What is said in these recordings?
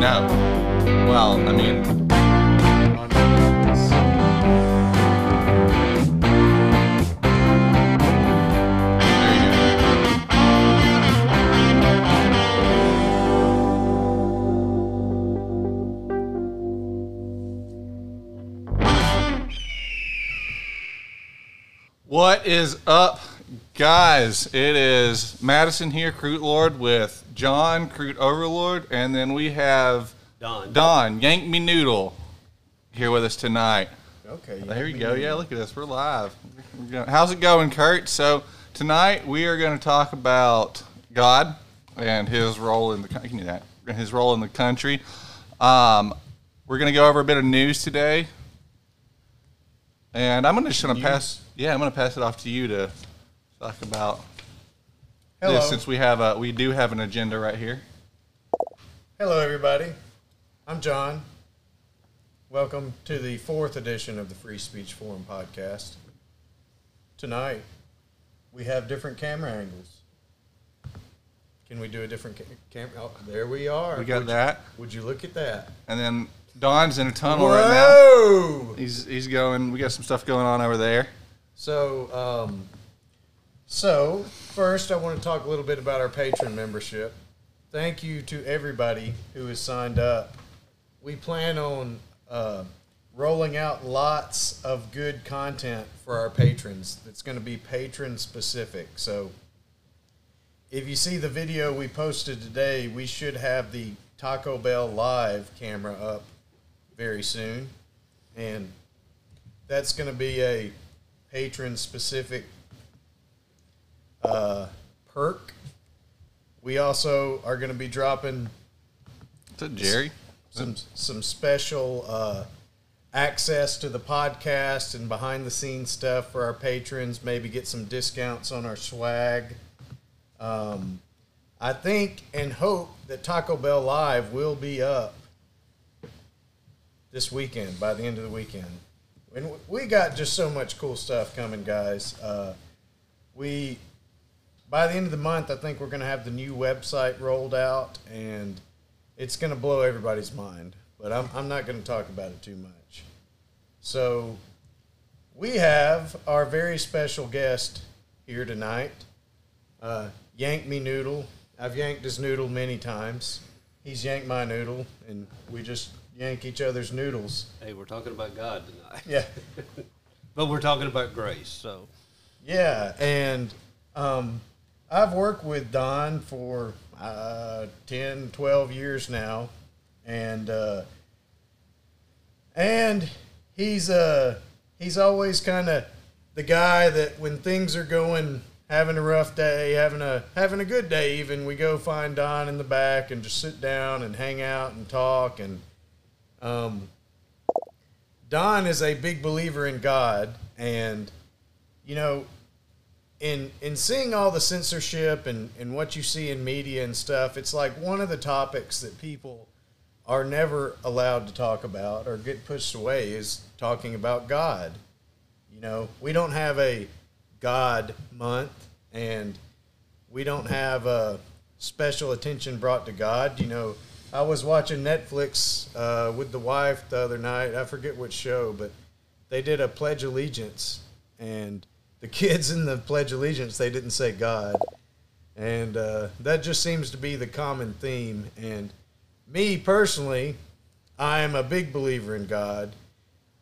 No. Well, I mean. What is up, guys? It is Madison here, Crude Lord, with John, Crude Overlord, and then we have Don. Don, Yank Me Noodle, here with us tonight. Okay. There you go. Yeah, look at this. We're live. How's it going, Kurt? So tonight we are going to talk about God and His role in the co- can you that His role in the country. Um, we're going to go over a bit of news today, and I'm gonna just going to pass. Yeah, I'm going to pass it off to you to talk about Hello. this since we have a we do have an agenda right here. Hello, everybody. I'm John. Welcome to the fourth edition of the Free Speech Forum podcast. Tonight, we have different camera angles. Can we do a different ca- camera? Oh, there we are. We got would that, You, would you look at that? and then Don's in a tunnel right now. He's he's going. We got some stuff going on over there. So, um, so first, I want to talk a little bit about our patron membership. Thank you to everybody who has signed up. We plan on uh, rolling out lots of good content for our patrons. It's going to be patron specific. So, if you see the video we posted today, we should have the Taco Bell live camera up very soon, and that's going to be a patron specific uh, perk. We also are going to be dropping that Jerry? some some special uh, access to the podcast and behind the scenes stuff for our patrons. Maybe get some discounts on our swag. Um, I think and hope that Taco Bell Live will be up this weekend by the end of the weekend. And we got just so much cool stuff coming, guys. Uh, we by the end of the month, I think we're going to have the new website rolled out, and it's going to blow everybody's mind. But I'm, I'm not going to talk about it too much. So, we have our very special guest here tonight, uh, Yank Me Noodle. I've yanked his noodle many times. He's yanked my noodle, and we just yank each other's noodles. Hey, we're talking about God tonight. Yeah. But we're talking about grace, so Yeah, and um, I've worked with Don for uh, 10, 12 years now, and uh, and he's uh he's always kind of the guy that when things are going having a rough day, having a having a good day even, we go find Don in the back and just sit down and hang out and talk and um Don is a big believer in God and you know in in seeing all the censorship and, and what you see in media and stuff, it's like one of the topics that people are never allowed to talk about or get pushed away is talking about God. You know, we don't have a God month and we don't have a special attention brought to God. You know, I was watching Netflix uh, with the wife the other night. I forget which show, but they did a Pledge Allegiance, and the kids in the Pledge Allegiance they didn't say God, and uh, that just seems to be the common theme. And me personally, I am a big believer in God.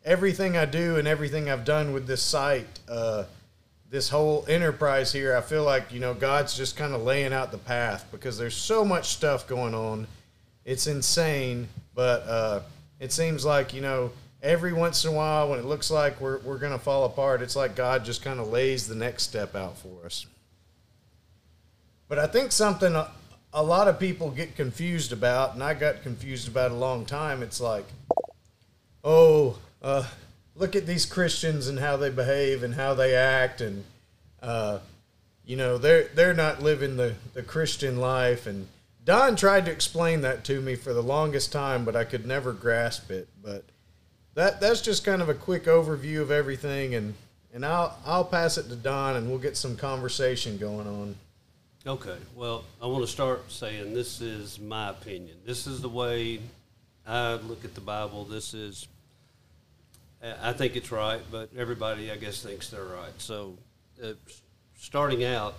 Everything I do and everything I've done with this site, uh, this whole enterprise here, I feel like you know God's just kind of laying out the path because there's so much stuff going on. It's insane, but uh, it seems like you know every once in a while when it looks like we're we're gonna fall apart, it's like God just kind of lays the next step out for us. But I think something a, a lot of people get confused about, and I got confused about a long time. It's like, oh, uh, look at these Christians and how they behave and how they act, and uh, you know they're they're not living the the Christian life. And Don tried to explain that to me for the longest time, but I could never grasp it. But that that's just kind of a quick overview of everything, and and I'll I'll pass it to Don, and we'll get some conversation going on. Okay, well, I want to start saying this is my opinion. This is the way I look at the Bible. This is, I think it's right, but everybody, I guess, thinks they're right. So, uh, starting out,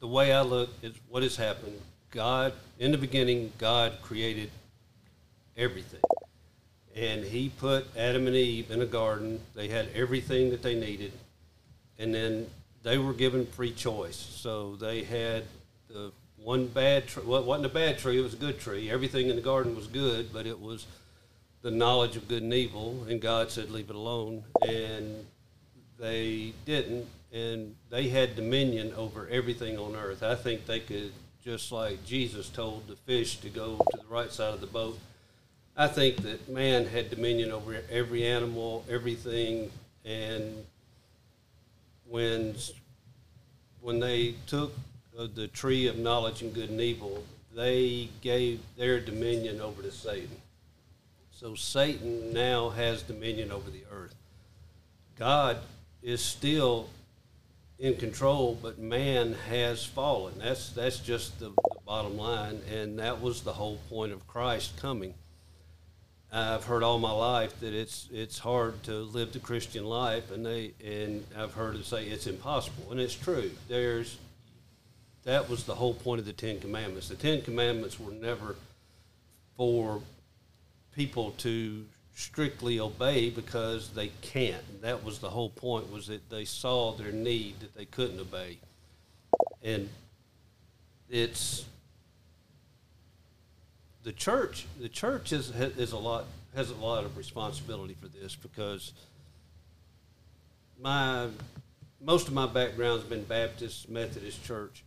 the way I look is what has happened. God, in the beginning, God created everything. And He put Adam and Eve in a garden. They had everything that they needed. And then they were given free choice. So they had the one bad tree. Well, wasn't a bad tree, it was a good tree. Everything in the garden was good, but it was the knowledge of good and evil. And God said, leave it alone. And they didn't. And they had dominion over everything on earth. I think they could, just like Jesus told the fish to go to the right side of the boat. I think that man had dominion over every animal, everything, and when when they took the tree of knowledge and good and evil, they gave their dominion over to Satan. So Satan now has dominion over the earth. God is still in control, but man has fallen. That's that's just the, the bottom line, and that was the whole point of Christ coming. I've heard all my life that it's it's hard to live the Christian life, and they and I've heard them say it's impossible, and it's true. There's that was the whole point of the Ten Commandments. The Ten Commandments were never for people to strictly obey because they can't. That was the whole point. Was that they saw their need that they couldn't obey, and it's the church the church is is a lot has a lot of responsibility for this because my most of my background has been Baptist Methodist Church,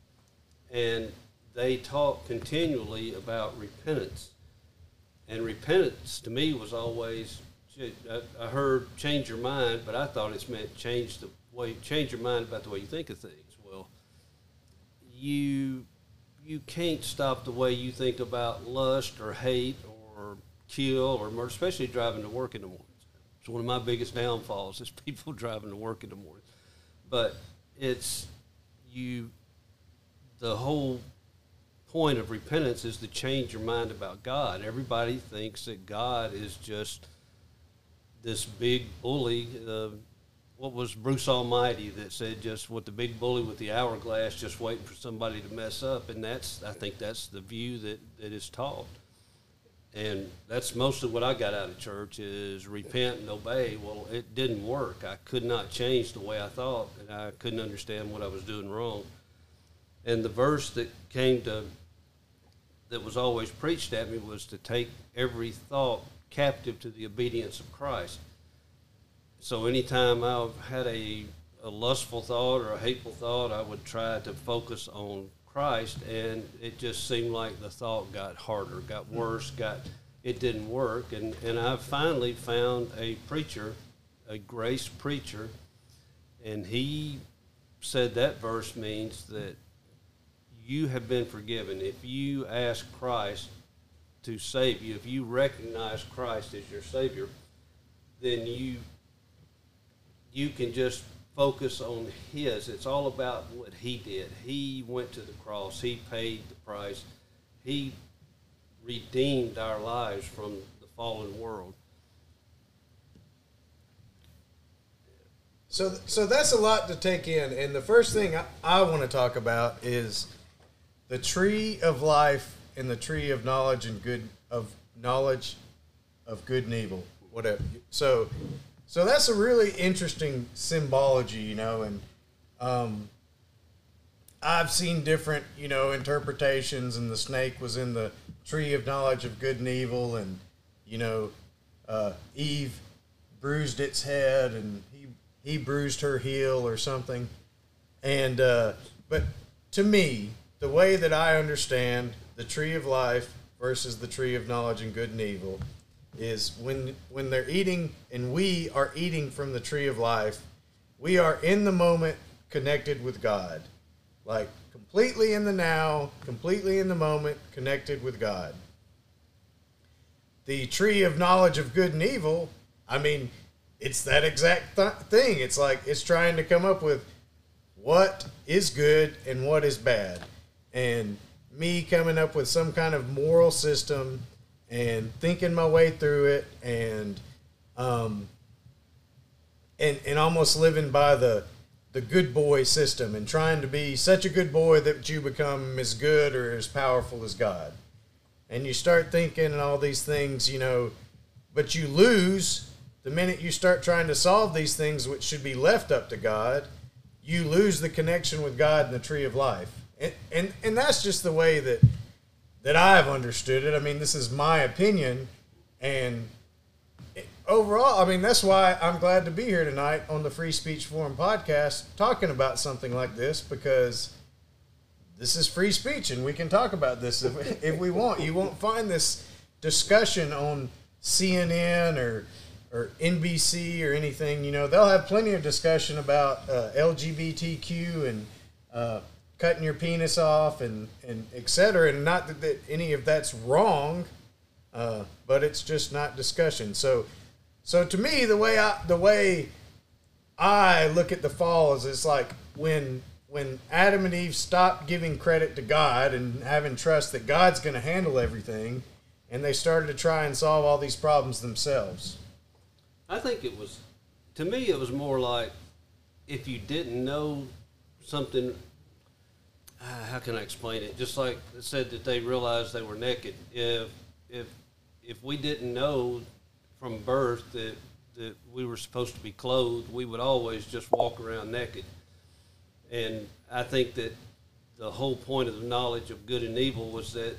and they talk continually about repentance. And repentance to me was always I heard change your mind, but I thought it's meant change the way change your mind about the way you think of things. Well, you you can't stop the way you think about lust or hate or kill or murder, especially driving to work in the mornings. It's one of my biggest downfalls is people driving to work in the morning. But it's you. The whole point of repentance is to change your mind about God. Everybody thinks that God is just this big bully. Uh, what was Bruce Almighty that said just with the big bully with the hourglass, just waiting for somebody to mess up, and that's I think that's the view that that is taught, and that's mostly what I got out of church is repent and obey. Well, it didn't work. I could not change the way I thought, and I couldn't understand what I was doing wrong. And the verse that came to that was always preached at me was to take every thought captive to the obedience of Christ so anytime I've had a, a lustful thought or a hateful thought, I would try to focus on Christ, and it just seemed like the thought got harder, got worse, got it didn't work, and and I finally found a preacher, a grace preacher, and he said that verse means that you have been forgiven. If you ask Christ to save you, if you recognize Christ as your Savior, then you you can just focus on his. It's all about what he did. He went to the cross. He paid the price. He redeemed our lives from the fallen world. So, so that's a lot to take in. And the first thing I, I want to talk about is the tree of life and the tree of knowledge and good of knowledge of good and evil. Whatever. So so that's a really interesting symbology, you know, and um, I've seen different, you know, interpretations, and the snake was in the tree of knowledge of good and evil, and you know, uh, Eve bruised its head, and he he bruised her heel or something, and uh, but to me, the way that I understand the tree of life versus the tree of knowledge and good and evil is when when they're eating and we are eating from the tree of life, we are in the moment connected with God. Like completely in the now, completely in the moment connected with God. The tree of knowledge of good and evil, I mean, it's that exact th- thing. It's like it's trying to come up with what is good and what is bad. And me coming up with some kind of moral system and thinking my way through it and um, and and almost living by the the good boy system and trying to be such a good boy that you become as good or as powerful as God. And you start thinking and all these things, you know, but you lose the minute you start trying to solve these things which should be left up to God, you lose the connection with God and the tree of life. And and, and that's just the way that that I've understood it. I mean, this is my opinion and overall, I mean, that's why I'm glad to be here tonight on the Free Speech Forum podcast talking about something like this because this is free speech and we can talk about this if, if we want. You won't find this discussion on CNN or or NBC or anything. You know, they'll have plenty of discussion about uh, LGBTQ and uh, cutting your penis off and and et cetera. And not that, that any of that's wrong, uh, but it's just not discussion. So so to me, the way I the way I look at the fall is it's like when when Adam and Eve stopped giving credit to God and having trust that God's going to handle everything, and they started to try and solve all these problems themselves. I think it was, to me, it was more like if you didn't know something. Uh, how can I explain it? Just like it said that they realized they were naked. If if if we didn't know from birth that that we were supposed to be clothed, we would always just walk around naked. And I think that the whole point of the knowledge of good and evil was that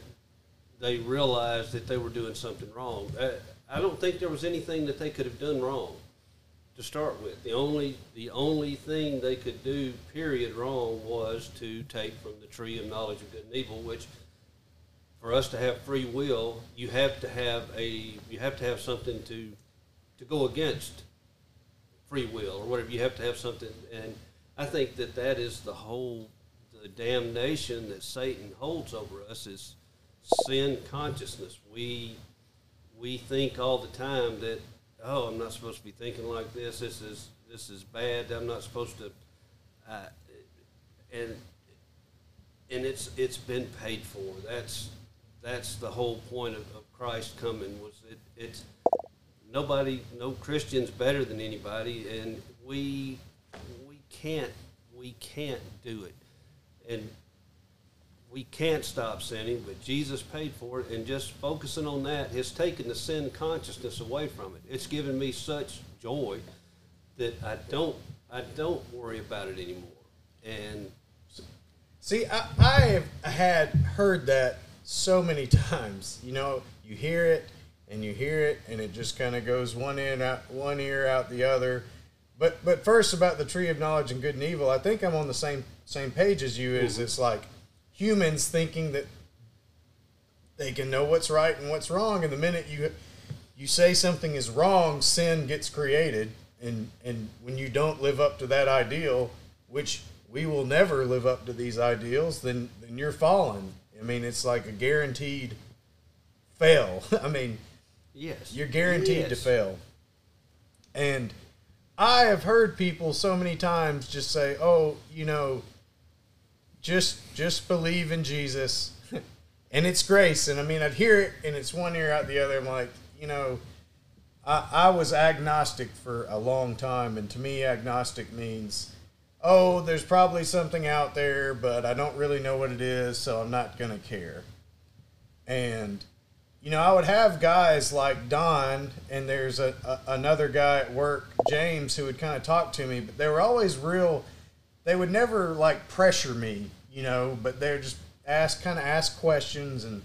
they realized that they were doing something wrong. I, I don't think there was anything that they could have done wrong to start with. The only the only thing they could do, period, wrong was to take from the tree of knowledge of good and evil, which for us to have free will, you have to have a you have to have something to to go against free will or whatever. You have to have something, and I think that that is the whole the damnation that Satan holds over us is sin consciousness. We we think all the time that oh, I'm not supposed to be thinking like this. This is this is bad. I'm not supposed to, uh, and and it's it's been paid for. That's that's the whole point of, of Christ coming was it, it's nobody, no Christian's better than anybody, and we we can't we can't do it, and we can't stop sinning. But Jesus paid for it, and just focusing on that has taken the sin consciousness away from it. It's given me such joy that I don't I don't worry about it anymore, and. See, I, I have had heard that so many times. You know, you hear it and you hear it, and it just kind of goes one in out, one ear out the other. But but first about the tree of knowledge and good and evil, I think I'm on the same same page as you. Is mm-hmm. it's like humans thinking that they can know what's right and what's wrong, and the minute you you say something is wrong, sin gets created, and and when you don't live up to that ideal, which we will never live up to these ideals, then then you're fallen, I mean, it's like a guaranteed fail. I mean, yes, you're guaranteed yes. to fail. And I have heard people so many times just say, "Oh, you know, just just believe in Jesus." and it's grace. And I mean, I'd hear it and it's one ear out the other. I'm like, you know, I, I was agnostic for a long time, and to me, agnostic means oh, there's probably something out there, but I don't really know what it is, so I'm not going to care. And, you know, I would have guys like Don, and there's a, a, another guy at work, James, who would kind of talk to me, but they were always real, they would never like pressure me, you know, but they're just ask, kind of ask questions, and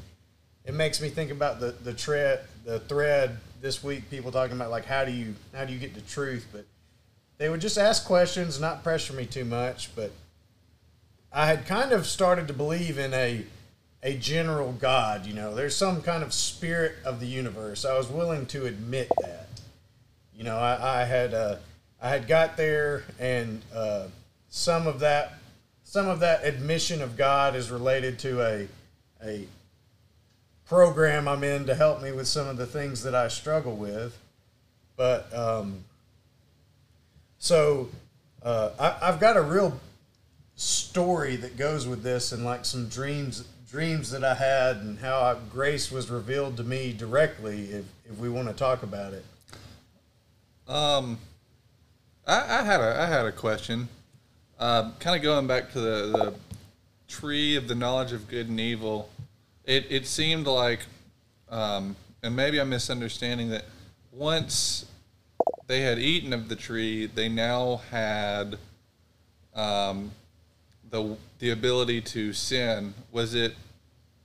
it makes me think about the, the thread, the thread this week, people talking about like, how do you, how do you get the truth? But, they would just ask questions, not pressure me too much. But I had kind of started to believe in a a general God. You know, there's some kind of spirit of the universe. I was willing to admit that. You know, I, I had uh, I had got there, and uh, some of that some of that admission of God is related to a a program I'm in to help me with some of the things that I struggle with. But um, so uh, I, have got a real story that goes with this and like some dreams dreams that I had and how I, grace was revealed to me directly if, if we want to talk about it. Um, I, I had a I had a question. Uh, kind of going back to the, the tree of the knowledge of good and evil. It it seemed like, um, and maybe I'm misunderstanding that once they had eaten of the tree, they now had um, the the ability to sin. Was it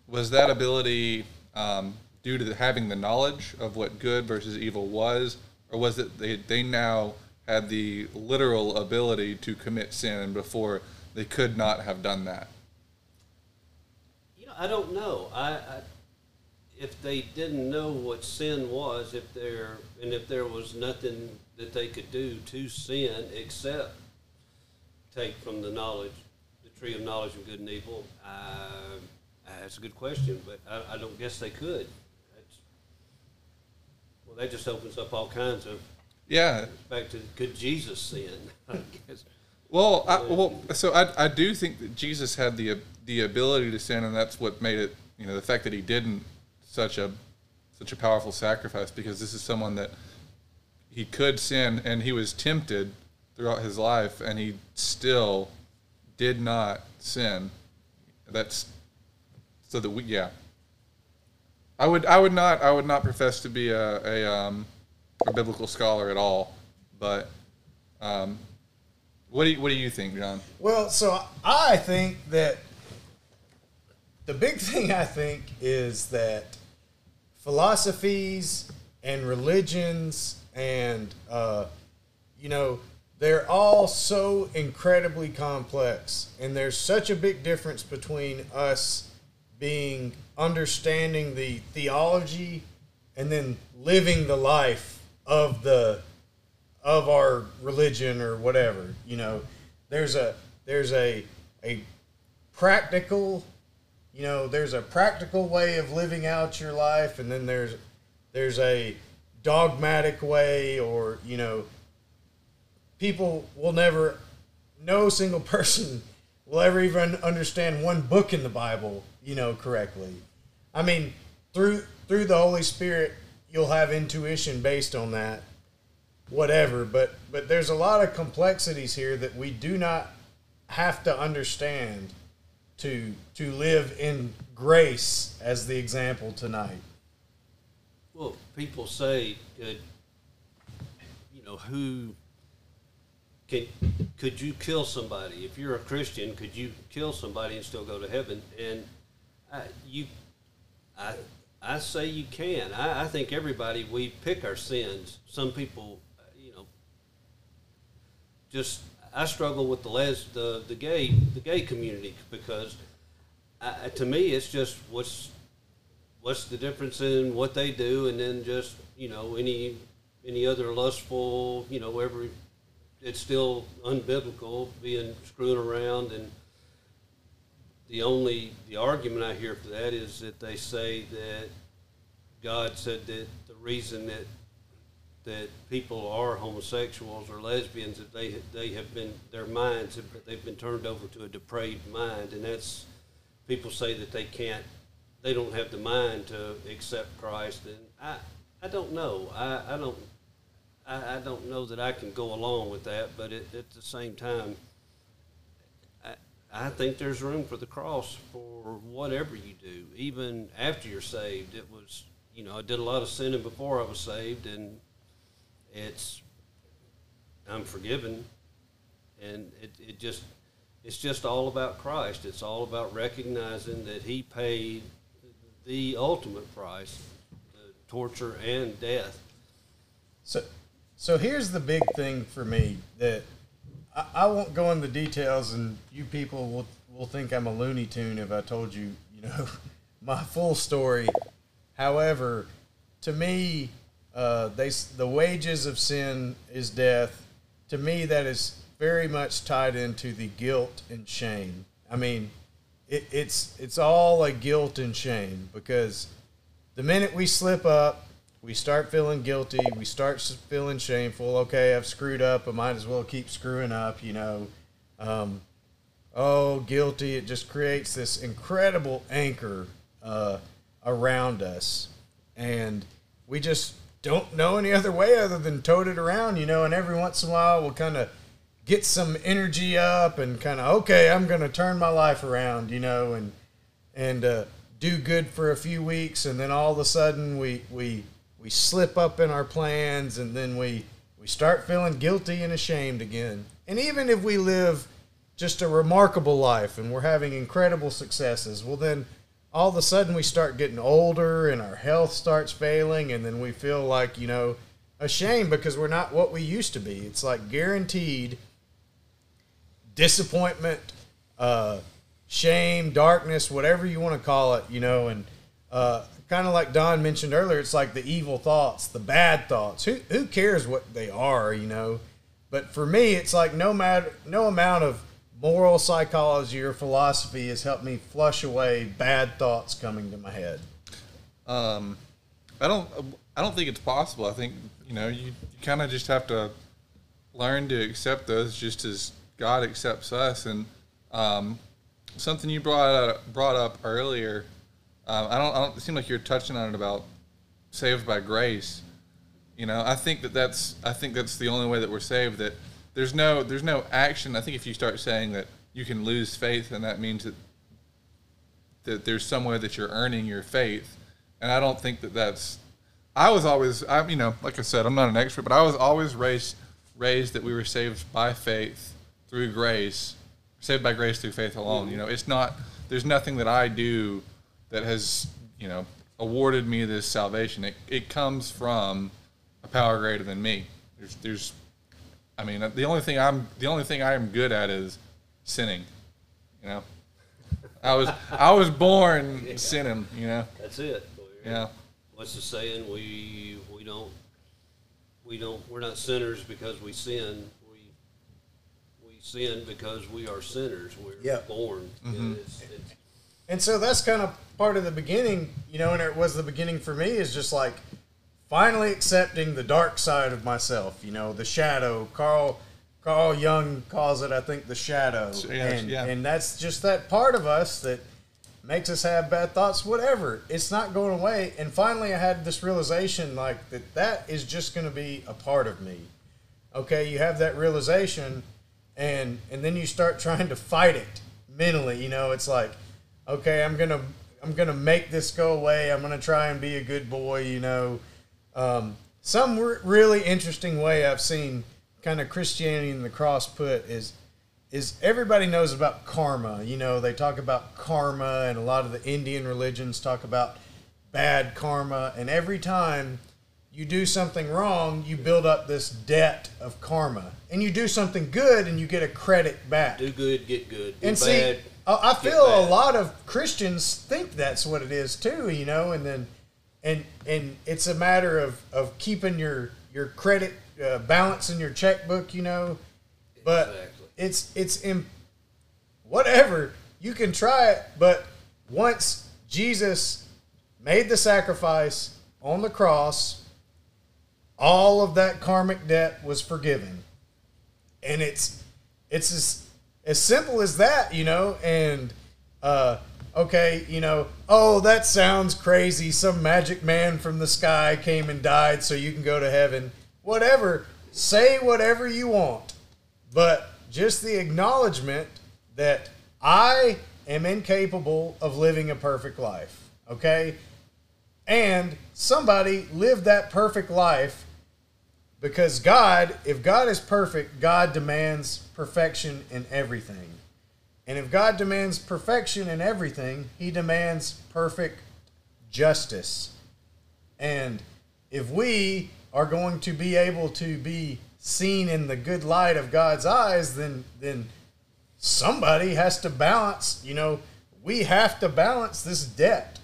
was that ability um, due to the, having the knowledge of what good versus evil was, or was it they they now had the literal ability to commit sin, and before they could not have done that? You know, I don't know. I, I if they didn't know what sin was, if there and if there was nothing that they could do to sin except take from the knowledge, the tree of knowledge of good and evil, uh, that's a good question, but I, I don't guess they could. That's, well, that just opens up all kinds of Yeah. back to could Jesus sin? I guess. Well, I, well, so I, I do think that Jesus had the the ability to sin, and that's what made it. You know, the fact that he didn't such a such a powerful sacrifice because this is someone that he could sin, and he was tempted throughout his life, and he still did not sin. That's so that we, yeah. I would I would not I would not profess to be a a, um, a biblical scholar at all, but um, what do you, what do you think, John? Well, so I think that the big thing I think is that philosophies and religions and uh, you know they're all so incredibly complex and there's such a big difference between us being understanding the theology and then living the life of the of our religion or whatever you know there's a there's a a practical you know there's a practical way of living out your life and then there's there's a dogmatic way or you know people will never no single person will ever even understand one book in the bible you know correctly. I mean through through the holy spirit you'll have intuition based on that whatever but but there's a lot of complexities here that we do not have to understand to to live in grace as the example tonight Well, people say, could, you know, who can could you kill somebody if you're a Christian? Could you kill somebody and still go to heaven? And I, you, I, I say you can. I, I think everybody we pick our sins. Some people, you know, just I struggle with the les the the gay the gay community because I, to me it's just what's what's the difference in what they do and then just you know any any other lustful you know every it's still unbiblical being screwing around and the only the argument I hear for that is that they say that God said that the reason that that people are homosexuals or lesbians that they they have been their minds have, they've been turned over to a depraved mind. And that's people say that they can't they don't have the mind to accept Christ. And I I don't know. I, I don't I, I don't know that I can go along with that but it, at the same time I, think there's room for the cross for whatever you do even after you're saved it was you know I did a lot of sinning before I was saved and it's I'm forgiven, and it, it just it's just all about Christ. It's all about recognizing that He paid the ultimate price, the torture and death. So, so here's the big thing for me that I, I won't go into details, and you people will will think I'm a Looney Tune if I told you, you know, my full story. However, to me, uh, they the wages of sin is death. To me, that is very much tied into the guilt and shame. I mean, it, it's it's all a guilt and shame because the minute we slip up, we start feeling guilty. We start feeling shameful. Okay, I've screwed up. I might as well keep screwing up. You know, um, oh, guilty. It just creates this incredible anchor uh, around us. And we just don't know any other way other than tote it around, you know, and every once in a while we'll kind of get some energy up and kind of, okay, I'm going to turn my life around, you know, and, and, uh, do good for a few weeks. And then all of a sudden we, we, we slip up in our plans and then we, we start feeling guilty and ashamed again. And even if we live just a remarkable life and we're having incredible successes, well, then all of a sudden we start getting older and our health starts failing, and then we feel like, you know, ashamed because we're not what we used to be. It's like guaranteed disappointment, uh, shame, darkness, whatever you want to call it, you know, and uh, kind of like Don mentioned earlier, it's like the evil thoughts, the bad thoughts. Who who cares what they are, you know? But for me, it's like no matter no amount of moral psychology or philosophy has helped me flush away bad thoughts coming to my head. Um, I don't. I don't think it's possible. I think you know you, you kind of just have to learn to accept those, just as God accepts us. And um, something you brought brought up earlier. Um, I don't. I don't. It seemed like you're touching on it about saved by grace. You know, I think that that's. I think that's the only way that we're saved. That there's no. There's no action. I think if you start saying that you can lose faith, and that means that that there's somewhere that you're earning your faith, and I don't think that that's. I was always, I you know, like I said, I'm not an expert, but I was always raised raised that we were saved by faith through grace, saved by grace through faith alone. You know, it's not. There's nothing that I do that has you know awarded me this salvation. It it comes from a power greater than me. There's there's, I mean, the only thing I'm the only thing I am good at is sinning. You know. I was I was born sinning, you know. That's it. Yeah. What's the saying? We we don't we don't we're not sinners because we sin. We we sin because we are sinners. We're Yeah. born. Mm-hmm. It's, it's, And so that's kind of part of the beginning, you know, and it was the beginning for me is just like finally accepting the dark side of myself, you know, the shadow. Carl Carl Jung calls it, I think, the shadow. Yeah, and, yeah. and that's just that part of us that makes us have bad thoughts, whatever. It's not going away. And finally, I had this realization like that that is just going to be a part of me. Okay, you have that realization, and and then you start trying to fight it mentally. You know, it's like, okay, I'm gonna I'm gonna make this go away. I'm gonna try and be a good boy. You know, um, some r- really interesting way I've seen kind of Christianity and the cross put is is everybody knows about karma. You know, they talk about karma, and a lot of the Indian religions talk about bad karma. And every time you do something wrong, you build up this debt of karma. And you do something good, and you get a credit back. do good, get good. Do and bad. see, I I feel a lot of Christians think that's what it is too. You know, and then and and it's a matter of of keeping your your credit uh, balance in your checkbook. You know, but Exactly. it's it's in whatever you can try it but once jesus made the sacrifice on the cross all of that karmic debt was forgiven and it's it's as as simple as that you know and uh okay you know oh that sounds crazy. Some magic man from the sky came and died so you can go to heaven. Whatever. Say whatever you want. But just the acknowledgement that I am incapable of living a perfect life, okay? And somebody lived that perfect life because God, if God is perfect, God demands perfection in everything. And if God demands perfection in everything, he demands perfect justice. And if we are going to be able to be seen in the good light of God's eyes, then then somebody has to balance, you know, we have to balance this debt.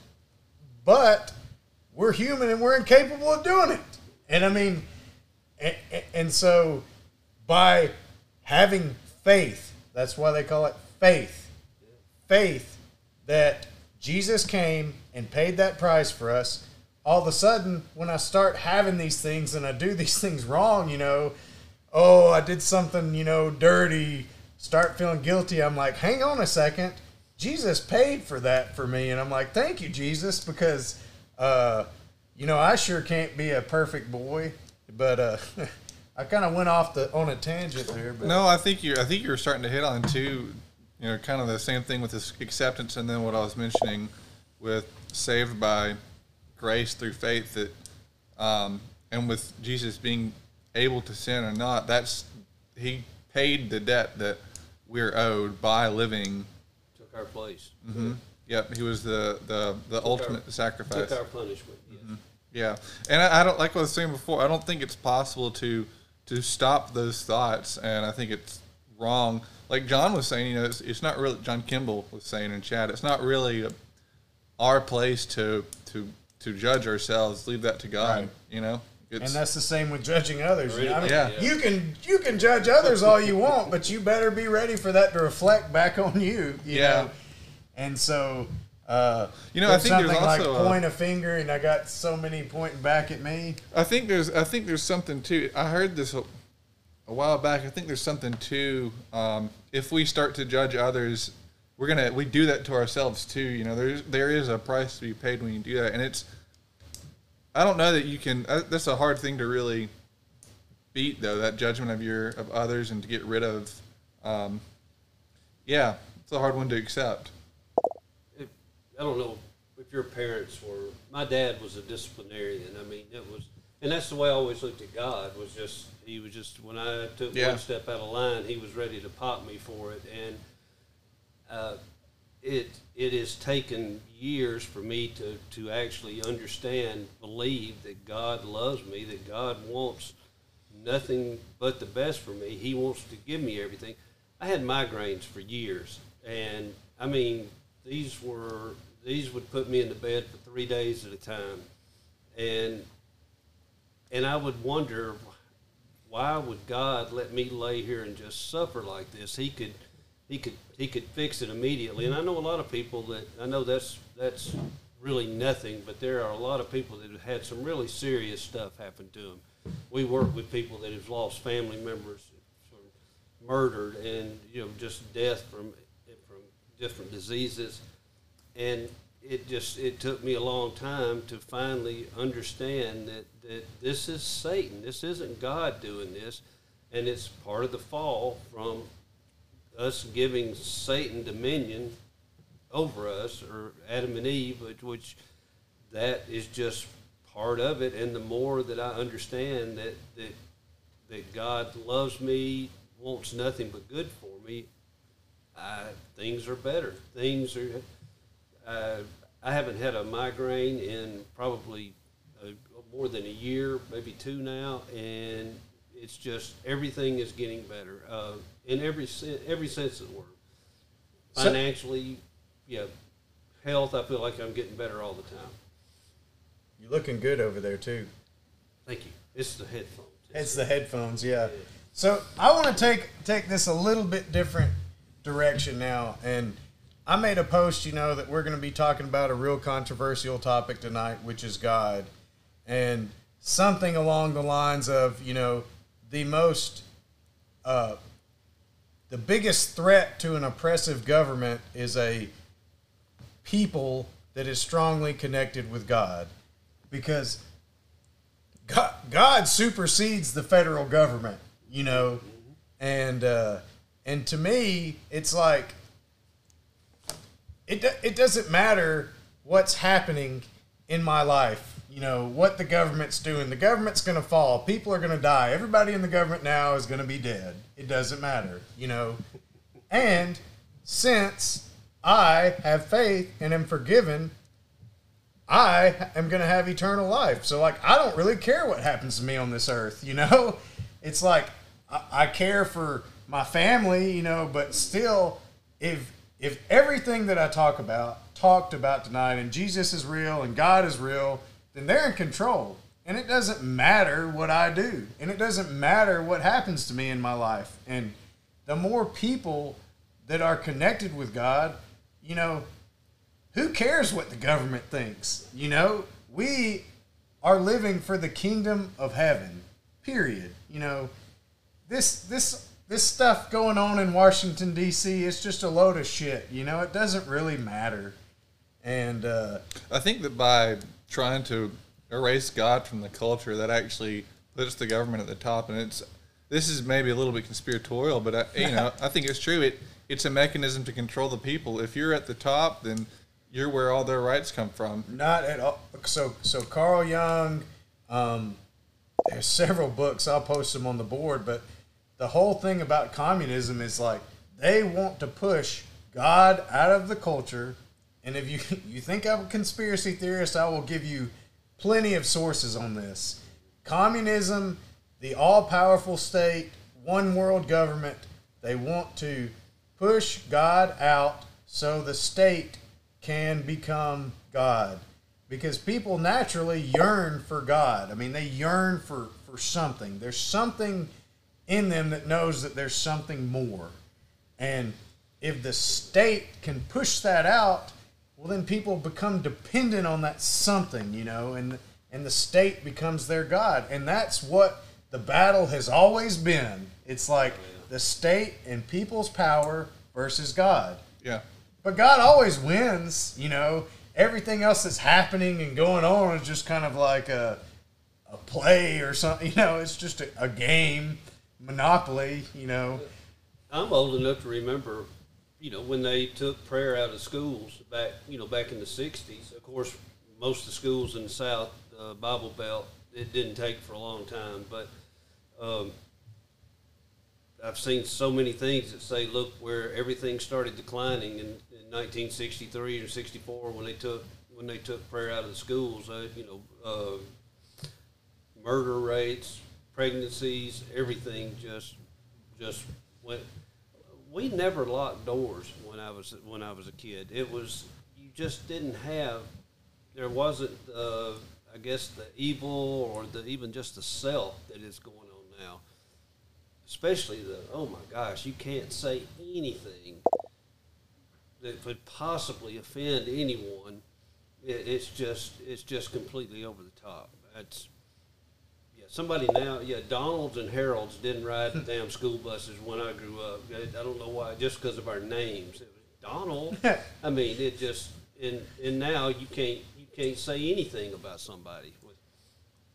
But we're human and we're incapable of doing it. And I mean and, and so by having faith, that's why they call it faith. Faith that Jesus came and paid that price for us. All of a sudden, when I start having these things and I do these things wrong, you know, oh, I did something, you know, dirty, start feeling guilty, I'm like, hang on a second. Jesus paid for that for me. And I'm like, thank you, Jesus, because, uh, you know, I sure can't be a perfect boy. But uh, I kind of went off the on a tangent there. But No, I think you. I think you were starting to hit on too. You know, kind of the same thing with this acceptance, and then what I was mentioning with saved by grace through faith. That, um, and with Jesus being able to sin or not, that's he paid the debt that we're owed by living. Took our place. Yep, he was the the the ultimate our- sacrifice. Took our punishment. yes. Yeah, and I, I don't like what I was saying before. I don't think it's possible to to stop those thoughts, and I think it's wrong. Like John was saying, you know, it's, it's not really John Kimball was saying in chat. It's not really our place to to to judge ourselves. Leave that to God. Right. You know, and that's the same with judging others. you know? I mean, Yeah. You can you can judge others all you want, but you better be ready for that to reflect back on you. you Yeah. know? And so, uh, You know, I think there's something also like a- point a finger, and I got so many pointing back at me. I think there's I think there's something too. I heard this a, a while back. I think there's something too. Um, if we start to judge others, we're gonna we do that to ourselves too. You know, there's there is a price to be paid when you do that, and it's. I don't know that you can. Uh, that's a hard thing to really beat, though. That judgment of your of others and to get rid of. Um, yeah, it's a hard one to accept. I don't know if your parents were. My dad was a disciplinarian. I mean, it was, and that's the way I always looked at God. Was just he was just when I took Yeah. one step out of line, he was ready to pop me for it, and uh, it it has taken years for me to to actually understand, believe that God loves me, that God wants nothing but the best for me. He wants to give me everything. I had migraines for years, and I mean, these were these would put me in the bed for three days at a time, and and I would wonder why would God let me lay here and just suffer like this? He could he could he could fix it immediately. And I know a lot of people that I know that's that's really nothing, but there are a lot of people that have had some really serious stuff happen to them. We work with people that have lost family members, murdered, and you know just death from from different diseases, and it just it took me a long time to finally understand that that this is Satan. This isn't God doing this, and it's part of the fall from us giving Satan dominion over us, or Adam and Eve, which, which that is just part of it. And the more that I understand that that that God loves me, wants nothing but good for me, I, things are better. Things are. Uh, I haven't had a migraine in probably uh more than a year, maybe two now, and it's just everything is getting better uh, in every every sense of the word. Financially, yeah, health. I feel like I'm getting better all the time. You're looking good over there too. Thank you. It's the headphones. It's the headphones, yeah. So I want to take take this a little bit different direction now, and I made a post, you know, that we're going to be talking about a real controversial topic tonight, which is God, and something along the lines of, you know, the most, uh, the biggest threat to an oppressive government is a people that is strongly connected with God, because God, God supersedes the federal government, you know, and uh, and to me, it's like it it doesn't matter what's happening in my life, you know, what the government's doing. The government's going to fall. People are going to die. Everybody in the government now is going to be dead. It doesn't matter, you know, and since I have faith and am forgiven, I am going to have eternal life. So, like, I don't really care what happens to me on this earth, you know? It's like I, I care for my family, you know, but still, if if everything that I talk about, talked about tonight, and Jesus is real and God is real, then they're in control. And it doesn't matter what I do, and it doesn't matter what happens to me in my life. And the more people that are connected with God, you know, who cares what the government thinks? You know, we are living for the kingdom of heaven. Period. You know, this this this stuff going on in Washington D.C. It's just a load of shit. You know, it doesn't really matter. And uh, I think that by trying to erase God from the culture, that actually puts the government at the top. And it's this is maybe a little bit conspiratorial, but I, you know, I think it's true. It it's a mechanism to control the people. If you're at the top, then you're where all their rights come from. not at all. So so Carl Jung. Um, there's several books. I'll post them on the board, but the whole thing about communism is like they want to push God out of the culture. And if you you think I'm a conspiracy theorist, I will give you plenty of sources on this. Communism, the all-powerful state, one world government, they want to push God out so the state can become God. Because people naturally yearn for God. I mean, they yearn for, for something. There's something in them that knows that there's something more. And if the state can push that out, well, then people become dependent on that something, you know, and and the state becomes their god, and that's what the battle has always been. It's like the state and people's power versus God. Yeah. But God always wins, you know. Everything else that's happening and going on is just kind of like a, a play or something, you know, it's just a, a game, Monopoly, you know. I'm old enough to remember, you know, when they took prayer out of schools back, you know, back in the '60s. Of course, most of the schools in the South uh, Bible Belt, it didn't take for a long time, but um, I've seen so many things that say, look, where everything started declining in, in 1963 or 64 when they took when they took prayer out of the schools. Uh, you know, uh, murder rates, pregnancies, everything just just went. We never locked doors when I was when I was a kid. It was you just didn't have. There wasn't, uh, I guess, the evil or the even just the self that is going on now. Especially the oh my gosh, you can't say anything that could possibly offend anyone. It, it's just it's just completely over the top. That's somebody now, yeah, Donalds and Harolds didn't ride the damn school buses when I grew up. I I don't know why, just because of our names. Donald. I mean, it just and and now you can't you can't say anything about somebody.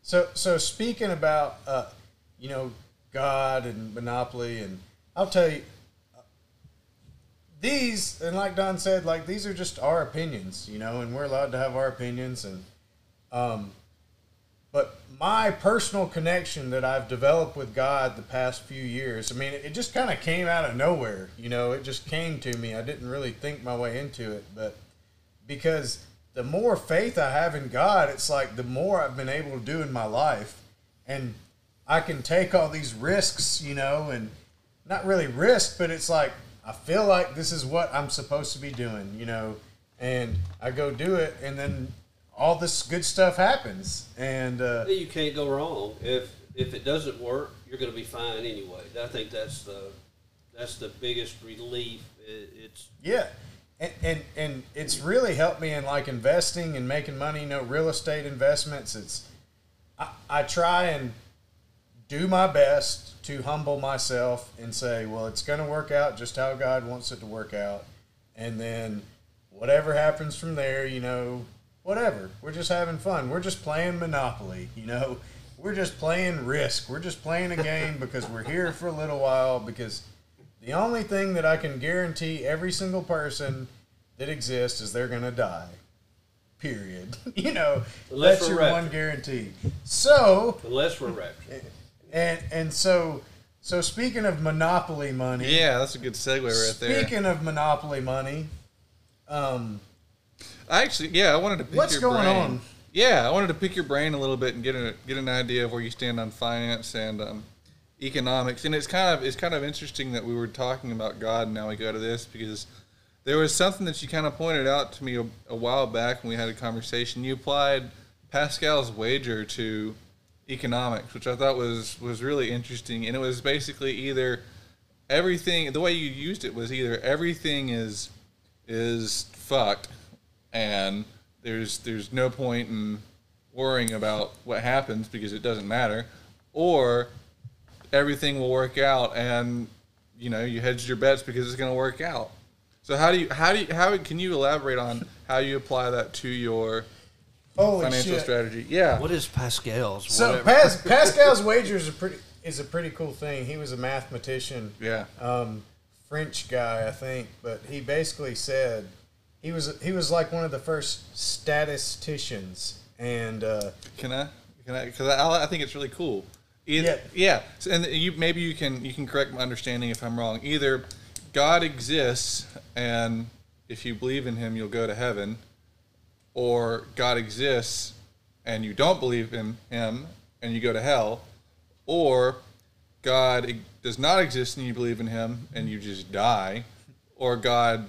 So, so speaking about, uh, you know, God and Monopoly, and I'll tell you, these, and like Don said, like these are just our opinions, you know, and we're allowed to have our opinions, and, um, but my personal connection that I've developed with God the past few years, I mean, it just kind of came out of nowhere, you know, it just came to me. I didn't really think my way into it, but because the more faith I have in God, it's like the more I've been able to do in my life. And I can take all these risks, you know, and not really risk, but it's like I feel like this is what I'm supposed to be doing, you know, and I go do it, and then all this good stuff happens. And uh, you can't go wrong. If if it doesn't work, you're going to be fine anyway. I think that's the that's the biggest relief. It, it's Yeah, and, and and it's really helped me in like investing and making money. You know, real estate investments. It's I, I try and do my best to humble myself and say, well, it's going to work out just how God wants it to work out, and then whatever happens from there, you know, whatever. We're just having fun. We're just playing Monopoly. You know, we're just playing Risk. We're just playing a game because we're here for a little while because the only thing that I can guarantee every single person that exists is they're going to die. Period. you know, Unless that's your raptured. one guarantee. So, unless we're raptured. and and so so speaking of monopoly money, Yeah, that's a good segue right there. speaking of monopoly money, um, I actually, yeah, I wanted to pick What's your going brain. on? Yeah, I wanted to pick your brain a little bit and get a get an idea of where you stand on finance and um, economics. And it's kind of it's kind of interesting that we were talking about God and now we go to this because there was something that you kind of pointed out to me a, a while back when we had a conversation. You applied Pascal's wager to economics, which I thought was was really interesting. And it was basically either everything the way you used it was either everything is is fucked and there's there's no point in worrying about what happens because it doesn't matter or everything will work out and you know you hedged your bets because it's going to work out. So how do you how do you how can you elaborate on how you apply that to your Holy financial shit. strategy? Yeah. What is Pascal's? So Pas- Pascal's wager is a pretty is a pretty cool thing. He was a mathematician, Yeah. um, French guy, I think, but he basically said he was he was like one of the first statisticians, and uh, Can I? Can I? Because I, I think it's really cool. Either, yeah. So, and you maybe you can you can correct my understanding if I'm wrong. Either God exists, and if you believe in Him, you'll go to heaven, or God exists, and you don't believe in Him, and you go to hell, or God does not exist and you believe in Him, and you just die, or God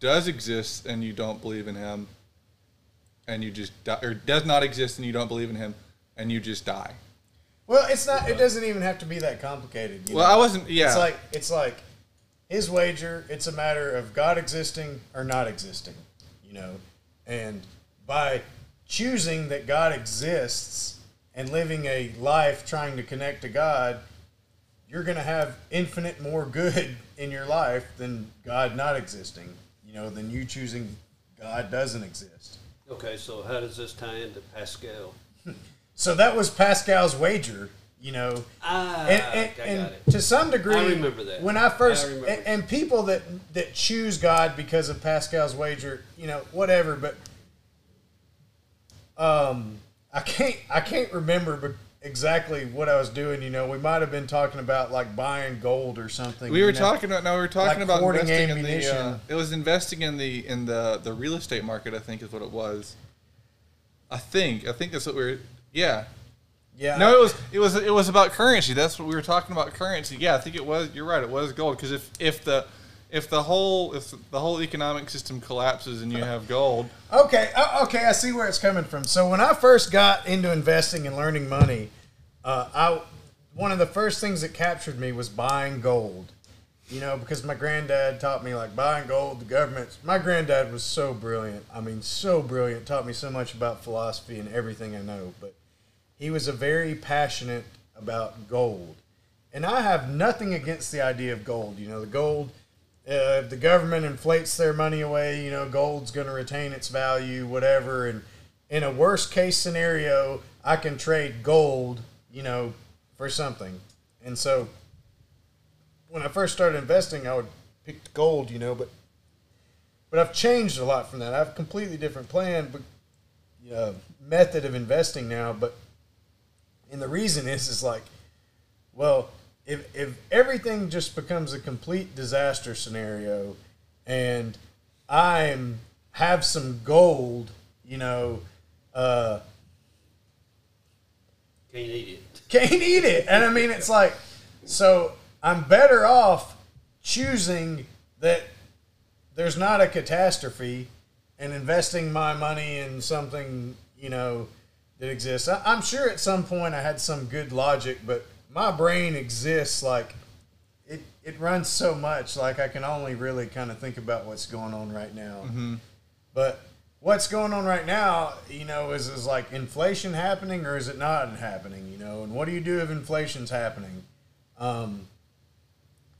does exist and you don't believe in Him, and you just die, or does not exist and you don't believe in him, and you just die. well, it's not. It uh, doesn't even have to be that complicated. you Well, know? I wasn't. Yeah, It's like it's like his wager. It's a matter of God existing or not existing, you know, and by choosing that God exists and living a life trying to connect to God, you're going to have infinite more good in your life than God not existing. You know, than you choosing God doesn't exist. Okay, so how does this tie into Pascal? So that was Pascal's wager. You know, Ah, and, and, I got and it. to some degree, I remember that. When I first I and, and people that that choose God because of Pascal's wager, you know, whatever. But um, I can't I can't remember but exactly what I was doing. You know, we might have been talking about like buying gold or something. we were know. talking about. No, we were talking Like about investing in the. ammunition. Uh, it was investing in the in the the real estate market. I think is what it was. I think. I think that's what we were. Yeah. Yeah, No, it was it was it was about currency. That's what we were talking about. Currency. Yeah, I think it was. You're right. It was gold because if if the if the whole if the whole economic system collapses and you have gold, Okay, okay, I see where it's coming from. So when I first got into investing and learning money, uh, I one of the first things that captured me was buying gold. You know, because my granddad taught me like buying gold. The government. My granddad was so brilliant. I mean, so brilliant. Taught me so much about philosophy and everything I know. But he was a very passionate about gold, and I have nothing against the idea of gold. You know, the gold. Uh, if the government inflates their money away, you know, gold's going to retain its value, whatever. And in a worst case scenario, I can trade gold, you know, for something. And so when I first started investing, I would pick gold, you know, but but I've changed a lot from that. I have a completely different plan, but uh, method of investing now. But and the reason is is like, well, if if everything just becomes a complete disaster scenario, and I'm have some gold, you know, uh, Can't eat it. can't eat it. And I mean, it's like, so I'm better off choosing that there's not a catastrophe and investing my money in something, you know, that exists. I, I'm sure at some point I had some good logic, but my brain exists like it, it runs so much, like I can only really kind of think about what's going on right now. But what's going on right now, you know, is is like inflation happening or is it not happening? You know, and what do you do if inflation's happening? Um,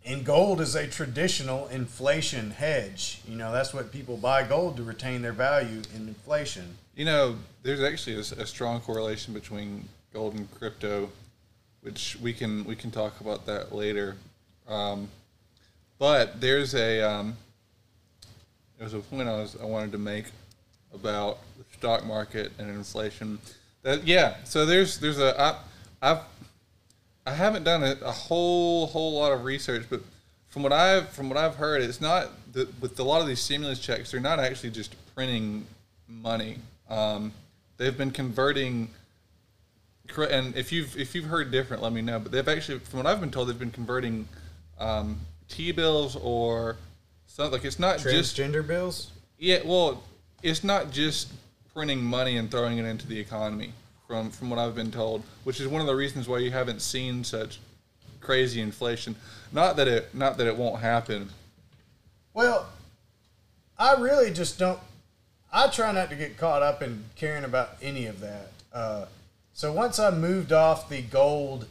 and gold is a traditional inflation hedge. You know, that's what people buy gold to retain their value in inflation. You know, there's actually a strong correlation between gold and crypto, which we can we can talk about that later. Um, but there's a um, there's a point I was I wanted to make about the stock market and inflation. That yeah, so there's there's a I, I've I haven't done a, a whole whole lot of research, but from what I've from what I've heard, it's not the, with a lot of these stimulus checks. They're not actually just printing money. Um, they've been converting. And if you've if you've heard different, let me know. But they've actually, from what I've been told, they've been converting um, T bills or something. Like it's not just Transgender bills? yeah, well, it's not just printing money and throwing it into the economy. From from what I've been told, which is one of the reasons why you haven't seen such crazy inflation. Not that it not that it won't happen. Well, I really just don't. I try not to get caught up in caring about any of that. Uh, so once I moved off the gold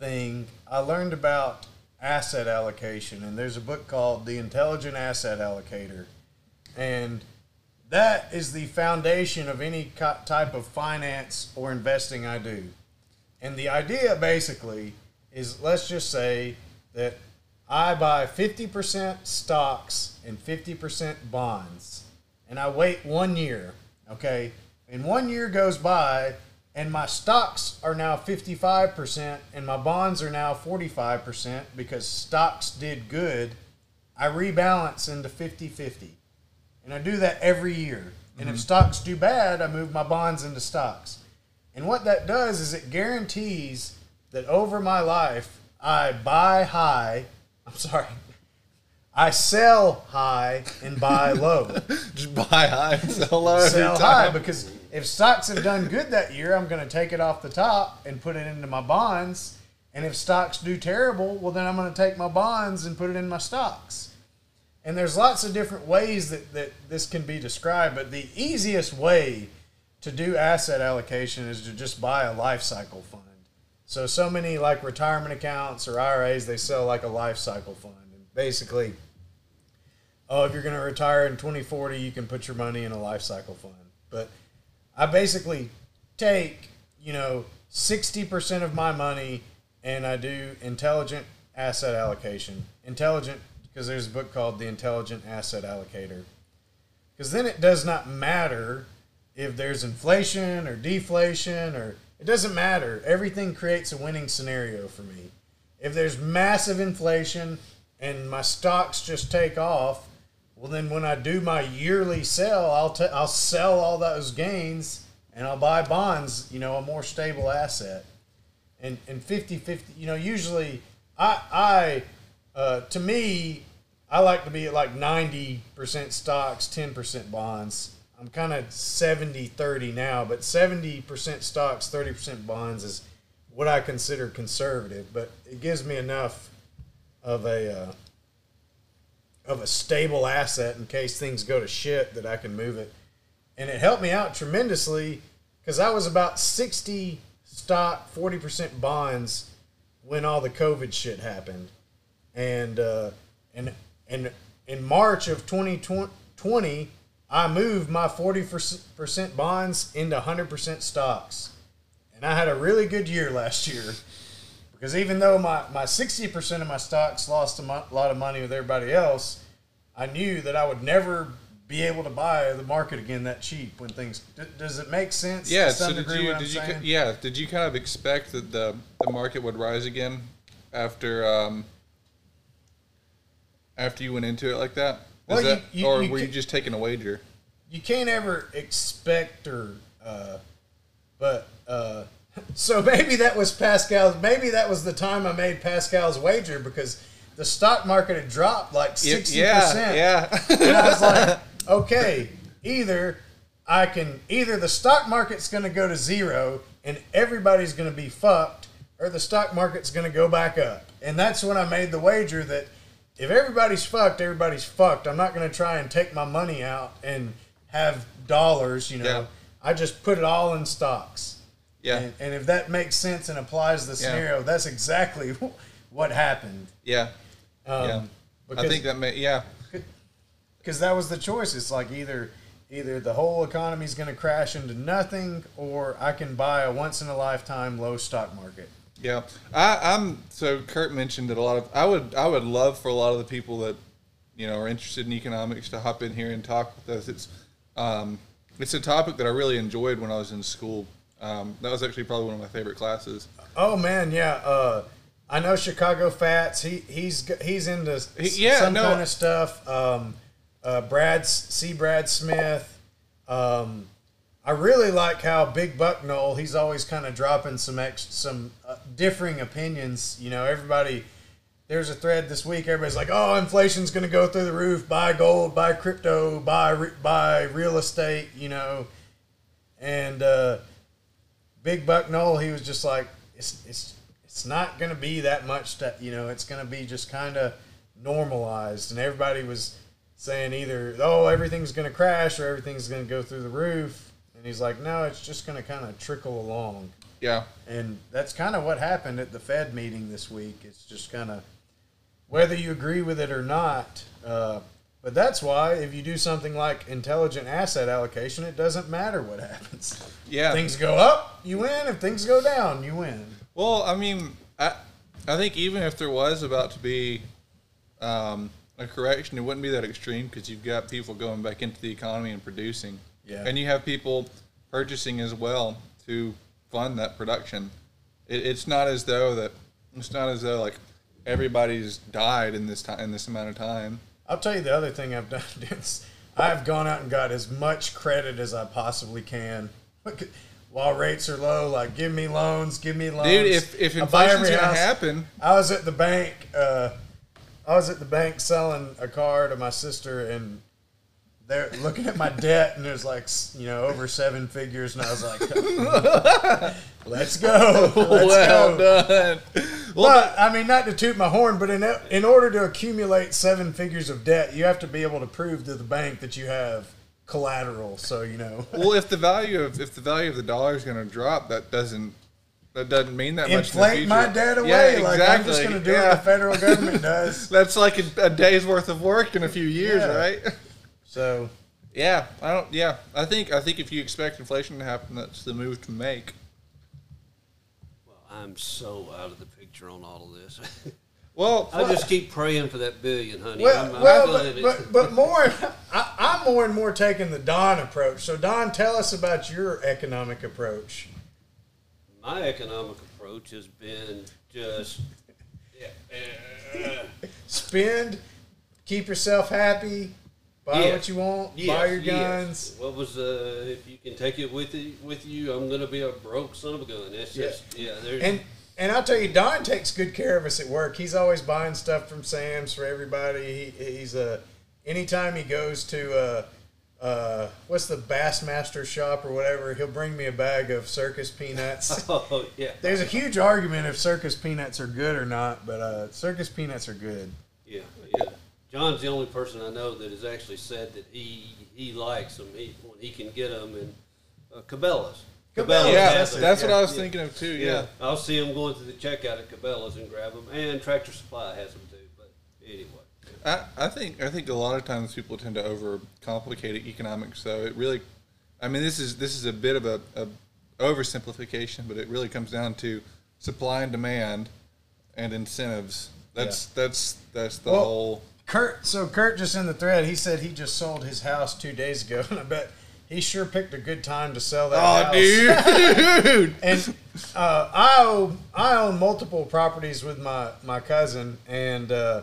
thing, I learned about asset allocation, and there's a book called The Intelligent Asset Allocator, and that is the foundation of any type of finance or investing I do. And the idea basically is let's just say that I buy 50% stocks and 50% bonds, and I wait one year, okay? And one year goes by, and my stocks are now 55%, and my bonds are now 45% because stocks did good. I rebalance into 50 50. And I do that every year. And if mm-hmm. stocks do bad, I move my bonds into stocks. And what that does is it guarantees that over my life, I buy high. I'm sorry. I sell high and buy low. Just buy high and sell low sell high because if stocks have done good that year, I'm going to take it off the top and put it into my bonds. And if stocks do terrible, well, then I'm going to take my bonds and put it in my stocks. And there's lots of different ways that, that this can be described, but the easiest way to do asset allocation is to just buy a life cycle fund. So, so many like retirement accounts or IRAs, they sell like a life cycle fund. And basically, oh, if you're going to retire in 2040, you can put your money in a life cycle fund. But I basically take, you know, 60% of my money and I do intelligent asset allocation. Intelligent, because there's a book called The Intelligent Asset Allocator. Because then it does not matter if there's inflation or deflation or it doesn't matter. Everything creates a winning scenario for me. If there's massive inflation and my stocks just take off, well then when I do my yearly sell, I'll t- I'll sell all those gains and I'll buy bonds, you know, a more stable asset. And and 50-50, you know, usually I I uh, to me I like to be at like 90% stocks, 10% bonds. I'm kind of 70 30 now, but 70% stocks, 30% bonds is what I consider conservative, but it gives me enough of a uh, of a stable asset in case things go to shit that I can move it. And it helped me out tremendously because I was about 60 stock, 40% bonds when all the COVID shit happened. And uh, and and in March of 2020, I moved my 40% bonds into 100% stocks. And I had a really good year last year because even though my, my 60% of my stocks lost a mo- lot of money with everybody else, I knew that I would never be able to buy the market again that cheap when things. D- does it make sense? Yeah. to So some did degree you did you saying? yeah did you kind of expect that the the market would rise again after um after you went into it like that? Is Well, that you- or you were you just taking a wager? you can't ever expect or uh, but uh, so maybe that was Pascal's maybe that was the time I made Pascal's wager because the stock market had dropped like sixty yeah. percent. Yeah. And I was like, okay, either I can either the stock market's gonna go to zero and everybody's gonna be fucked, or the stock market's gonna go back up. And that's when I made the wager that if everybody's fucked, everybody's fucked. I'm not gonna try and take my money out and have dollars, you know. Yeah. I just put it all in stocks. Yeah. And, and if that makes sense and applies the Yeah. scenario, that's exactly what happened. Yeah. Um, Yeah. Because, I think that may yeah. because that was the choice. It's like either either the whole economy is going to crash into nothing, or I can buy a once in a lifetime low stock market. Yeah, I, I'm so Kurt mentioned that a lot of I would I would love for a lot of the people that you know are interested in economics to hop in here and talk with us. It's um, it's a topic that I really enjoyed when I was in school. Um, that was actually probably one of my favorite classes. Oh man, yeah. Uh, I know Chicago Fats. He he's he's into He- yeah, some no. kind of stuff. Um, uh, Brad C. Brad Smith. Um, I really like how Big Bucknell. He's always kind of dropping some ex, some uh, differing opinions. You know, everybody. There's a thread this week. Everybody's like, "Oh, inflation's going to go through the roof. Buy gold. Buy crypto. Buy re- buy real estate." You know, and uh, Big Buck Noel, he was just like, it's it's it's not going to be that much. That you know, it's going to be just kind of normalized, and everybody was saying either oh everything's going to crash or everything's going to go through the roof, and he's like, no, it's just going to kind of trickle along, Yeah, and that's kind of what happened at the Fed meeting this week. It's just kind of whether you agree with it or not. Uh, but that's why if you do something like intelligent asset allocation, it doesn't matter what happens. Yeah. Things go up, you win. If things go down, you win. Well, I mean, I I think even if there was about to be um, a correction, it wouldn't be that extreme because you've got people going back into the economy and producing, Yeah. and you have people purchasing as well to fund that production. It, it's not as though that it's not as though like everybody's died in this time in this amount of time. I'll tell you the other thing I've done is I've gone out and got as much credit as I possibly can. While rates are low, like give me loans, give me loans. Dude, if if inflation's gonna house. happen, I was at the bank. Uh, I was at the bank selling a car to my sister, and they're looking at my debt, and there's like you know over seven figures, and I was like, "Let's go, let's well go." done. But I mean, not to toot my horn, but in in order to accumulate seven figures of debt, you have to be able to prove to the bank that you have collateral. So you know, well, if the value of if the value of the dollar is going to drop, that doesn't that doesn't mean that much. in inflate my debt away. Yeah, Like I'm just exactly. going to do Yeah. what the federal government does. That's like a, a day's worth of work in a few years, Yeah. right? So Yeah, I don't. Yeah, I think I think if you expect inflation to happen, that's the move to make. Well, I'm so out of the picture on all of this. Well, I just keep praying for that billion, honey. Well, I'm, I'm but, but, but more, I, I'm more and more taking the Don approach. So, Don, tell us about your economic approach. my economic approach has been just yeah uh, Spend, keep yourself happy, buy Yeah. what you want, Yes, buy your yes. guns. What was uh, if you can take it with you, with you, I'm gonna be a broke son of a gun. That's Yeah. just yeah. There's And and I'll tell you, Don takes good care of us at work. He's always buying stuff from Sam's for everybody. He, he's a anytime he goes to uh, uh, what's the Bassmaster shop or whatever, he'll bring me a bag of circus peanuts. oh yeah, There's a huge argument if circus peanuts are good or not, but uh, circus peanuts are good. yeah, yeah. John's the only person I know that has actually said that he he likes them. He when he can get them and uh, Cabela's. Cabela's, yeah, that's that's, it, what I was yeah. thinking of too. Yeah. Yeah. I'll see him going to the checkout at Cabela's and grab them, and Tractor Supply has them too. But anyway, I, I think I think a lot of times people tend to overcomplicate economics. So it really, I mean, this is this is a bit of a, a oversimplification, but it really comes down to supply and demand and incentives. That's that's that's the Well, whole. Kurt, so Kurt just in the thread, he said he just sold his house two days ago, and I bet he sure picked a good time to sell that Oh, house. dude! And uh, I own I own multiple properties with my my cousin, and uh,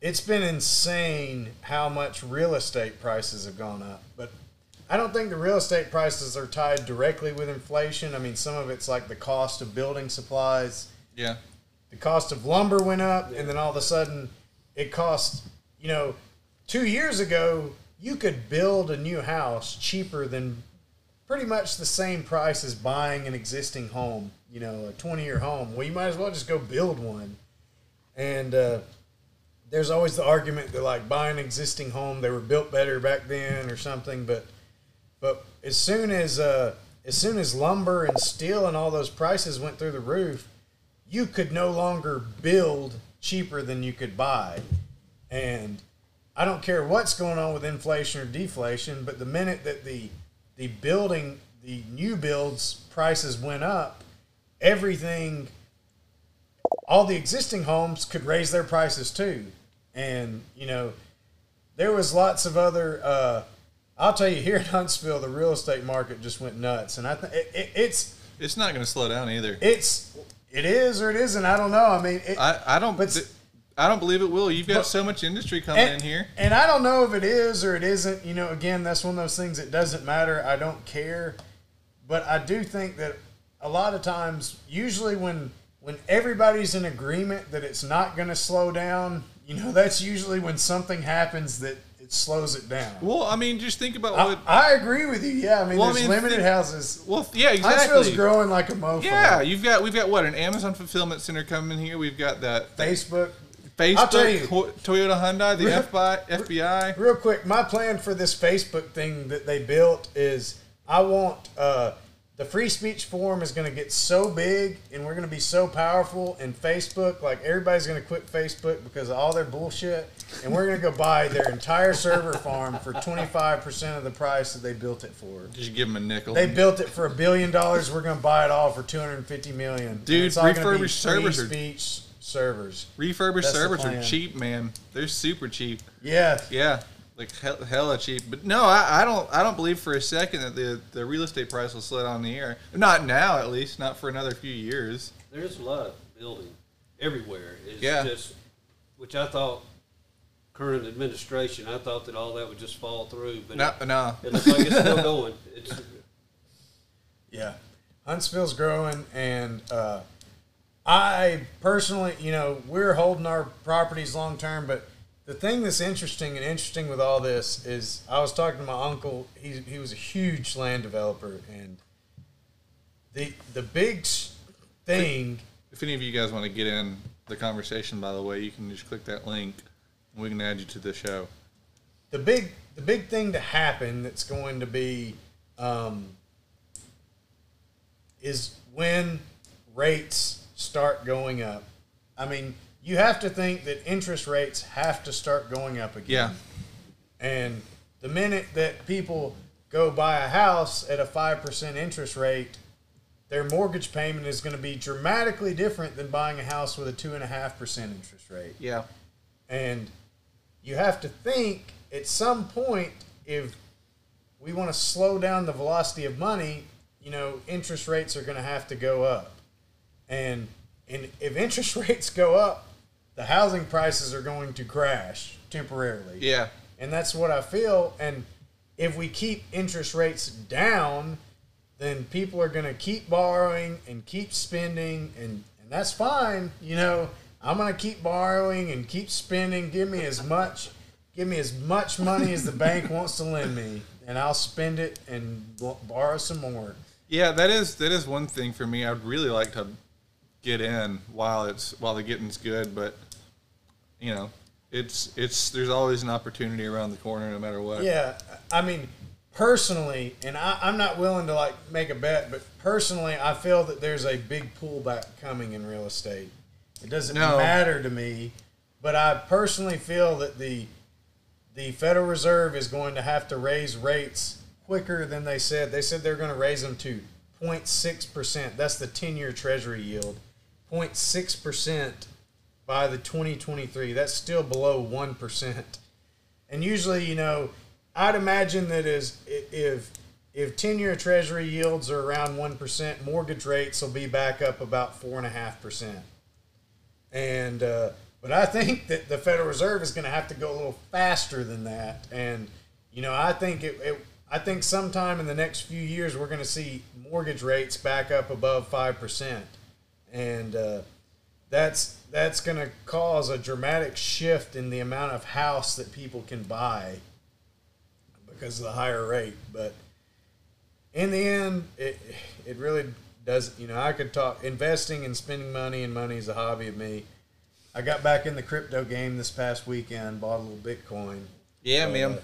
it's been insane how much real estate prices have gone up. But I don't think the real estate prices are tied directly with inflation. I mean, some of it's like the cost of building supplies yeah, the cost of lumber went up, and then all of a sudden, it cost. You know, two years ago, you could build a new house cheaper than pretty much the same price as buying an existing home. You know, a twenty-year home. Well, you might as well just go build one. And uh, there's always the argument that like buying an existing home, they were built better back then or something. But but as soon as uh, as soon as lumber and steel and all those prices went through the roof, you could no longer build cheaper than you could buy. And I don't care what's going on with inflation or deflation, but the minute that the the building the new builds prices went up, everything all the existing homes could raise their prices too. And, you know, there was lots of other uh, I'll tell you here in Huntsville the real estate market just went nuts and I think it, it, it's it's not going to slow down either. it's it is or it isn't. I don't know. I mean, it, I, I don't. But- th- I don't believe it will. You've got But- so much industry coming and, in here. and I don't know if it is or it isn't. You know, again, that's one of those things that doesn't matter. I don't care, but I do think that a lot of times, usually when when everybody's in agreement that it's not going to slow down, you know, that's usually when something happens that it slows it down. Well, I mean, just think about I, what. I agree with you. Yeah, I mean, Well, I there's mean, limited think- houses. Well, yeah, Huntsville's exactly. growing like a mofo. Yeah, you've got we've got what an Amazon fulfillment center coming here. We've got that Facebook. Facebook, I'll tell you. Toyota, Hyundai, the Real- FBI, FBI. Real quick, my plan for this Facebook thing that they built is I want uh, the free speech forum is going to get so big and we're going to be so powerful and Facebook, like everybody's going to quit Facebook because of all their bullshit. And we're going to go buy their entire server farm for 25% of the price that they built it for. Just give them a nickel. They built it for a billion dollars. We're going to buy it all for 250 million. Dude, it's all gonna be refurbished free servers are- speech servers. Refurbished That's servers are cheap, man. They're super cheap. Yeah. Yeah, like hell, hella cheap. But no, I, I don't. I don't believe for a second that the the real estate price will slow on the air. Not now, at least. Not for another few years. There's a lot of building everywhere. It's Yeah. just, which I thought, current administration, I thought that all that would just fall through, but No, it, no. it looks like it's still going. It's Yeah, Huntsville's growing, and uh, I personally, you know, we're holding our properties long term. But the thing that's interesting and interesting with all this is, I was talking to my uncle. He he was a huge land developer, and the the big thing. If any of you guys want to get in the conversation, by the way, you can just click that link. and We can add you to the show. the big the big thing to happen that's going to be um, is when rates start going up. I mean, you have to think that interest rates have to start going up again. Yeah. And the minute that people go buy a house at a five percent interest rate, their mortgage payment is going to be dramatically different than buying a house with a two and a half percent interest rate. Yeah. And you have to think at some point if we want to slow down the velocity of money, you know, interest rates are going to have to go up. And and if interest rates go up, the housing prices are going to crash temporarily. Yeah. And that's what I feel. And if we keep interest rates down, then people are going to keep borrowing and keep spending, and, and that's fine. You know, I'm going to keep borrowing and keep spending. Give me as much, give me as much money as the bank wants to lend me, and I'll spend it and borrow some more. Yeah, that is that is one thing for me. I'd really like to get in while it's while the getting's good, but you know, it's it's there's always an opportunity around the corner, no matter what. Yeah, I mean, personally, and I, I'm not willing to like make a bet, but personally, I feel that there's a big pullback coming in real estate. It doesn't No. matter to me, but I personally feel that the the Federal Reserve is going to have to raise rates quicker than they said. They said they're going to raise them to 0.6 percent. That's the 10-year Treasury yield, 0.6 percent by the 2023. That's still below one percent. And usually, you know, I'd imagine that is if if ten year Treasury yields are around one percent, mortgage rates will be back up about four and uh, but I think that the Federal Reserve is going to have to go a little faster than that. And you know, I think it, it I think sometime in the next few years we're going to see mortgage rates back up above five percent, and uh, that's that's going to cause a dramatic shift in the amount of house that people can buy because of the higher rate. But in the end, it it really does. You know, I could talk investing and spending money, and money is a hobby of me. I got back in the crypto game this past weekend, bought a little Bitcoin. Yeah, So, man. uh,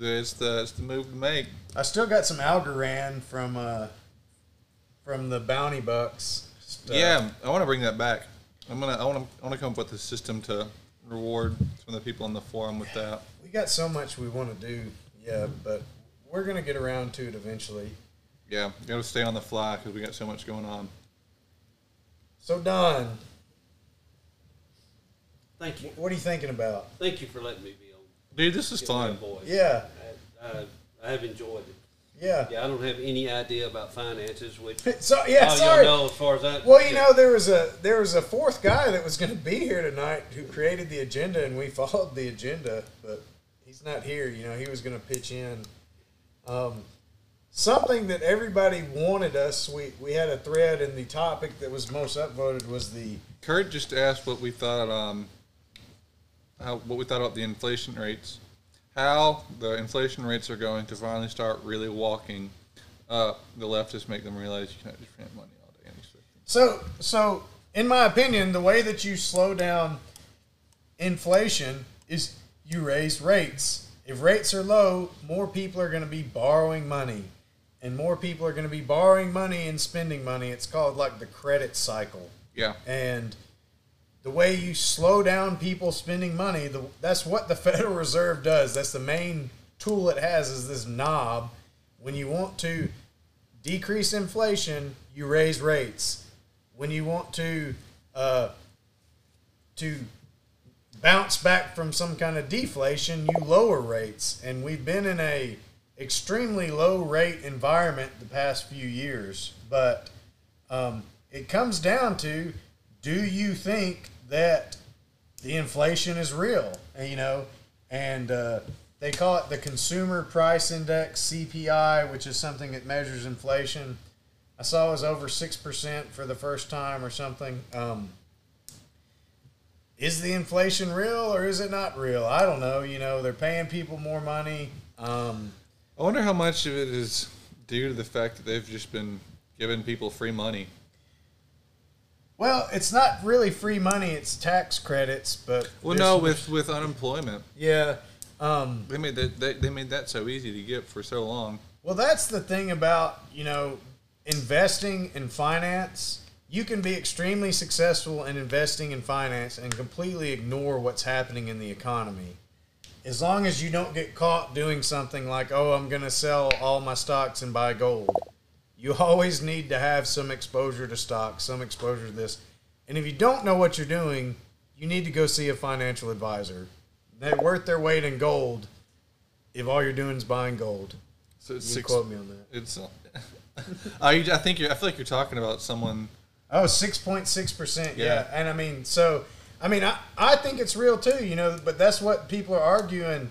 It's the it's the move to make. I still got some Algorand from uh, from the Bounty Bucks. Stuff. Yeah, I want to bring that back. I'm gonna I want to I want to come up with a system to reward some of the people on the forum with that. we got so much we want to do. Yeah, but we're gonna get around to it eventually. Yeah, got to stay on the fly because we got so much going on. So Don, thank you, what are you thinking about? thank you for letting me be on. Dude, this is fun. voice. Yeah, I, I, I have enjoyed it. Yeah. Yeah, I don't have any idea about finances, which So yeah, all sorry. y'all know as far as that. Well, you yeah. know, there was a there was a fourth guy that was going to be here tonight who created the agenda, and we followed the agenda, but he's not here. You know, he was going to pitch in. Um, something that everybody wanted us. We we had a thread, and the topic that was most upvoted was the Kurt just asked what we thought um how what we thought about the inflation rates. How the inflation rates are going to finally start really walking up. The leftists make them realize you cannot just print money all day. And expect So, so in my opinion, the way that you slow down inflation is you raise rates. If rates are low, more people are going to be borrowing money, and more people are going to be borrowing money and spending money. It's called like the credit cycle. Yeah. And the way you slow down people spending money, the, that's what the Federal Reserve does. That's the main tool it has is this knob. When you want to decrease inflation, you raise rates. When you want to uh, to bounce back from some kind of deflation, you lower rates. And we've been in a extremely low rate environment the past few years. But um, it comes down to do you think that the inflation is real? You know, and uh, they call it the Consumer Price Index (CPI), which is something that measures inflation. I saw it was over six percent for the first time or something. Um, is the inflation real or is it not real? I don't know. You know, they're paying people more money. Um, I wonder how much of it is due to the fact that they've just been giving people free money. Well, it's not really free money; it's tax credits. But Well, no, with with unemployment, yeah. Um, they made that they, they made that so easy to get for so long. Well, that's the thing about, you know, investing in finance. You can be extremely successful in investing in finance and completely ignore what's happening in the economy. As long as you don't get caught doing something like, oh, I'm going to sell all my stocks and buy gold. You always need to have some exposure to stocks, some exposure to this. And if you don't know what you're doing, you need to go see a financial advisor. They're worth their weight in gold if all you're doing is buying gold. So it's You six. quote me on that. It's. Uh, I I think you're. I feel like you're talking about someone. Oh, 6.6%. Yeah. Yeah. And I mean, so, I mean, I, I think it's real too, you know, but that's what people are arguing.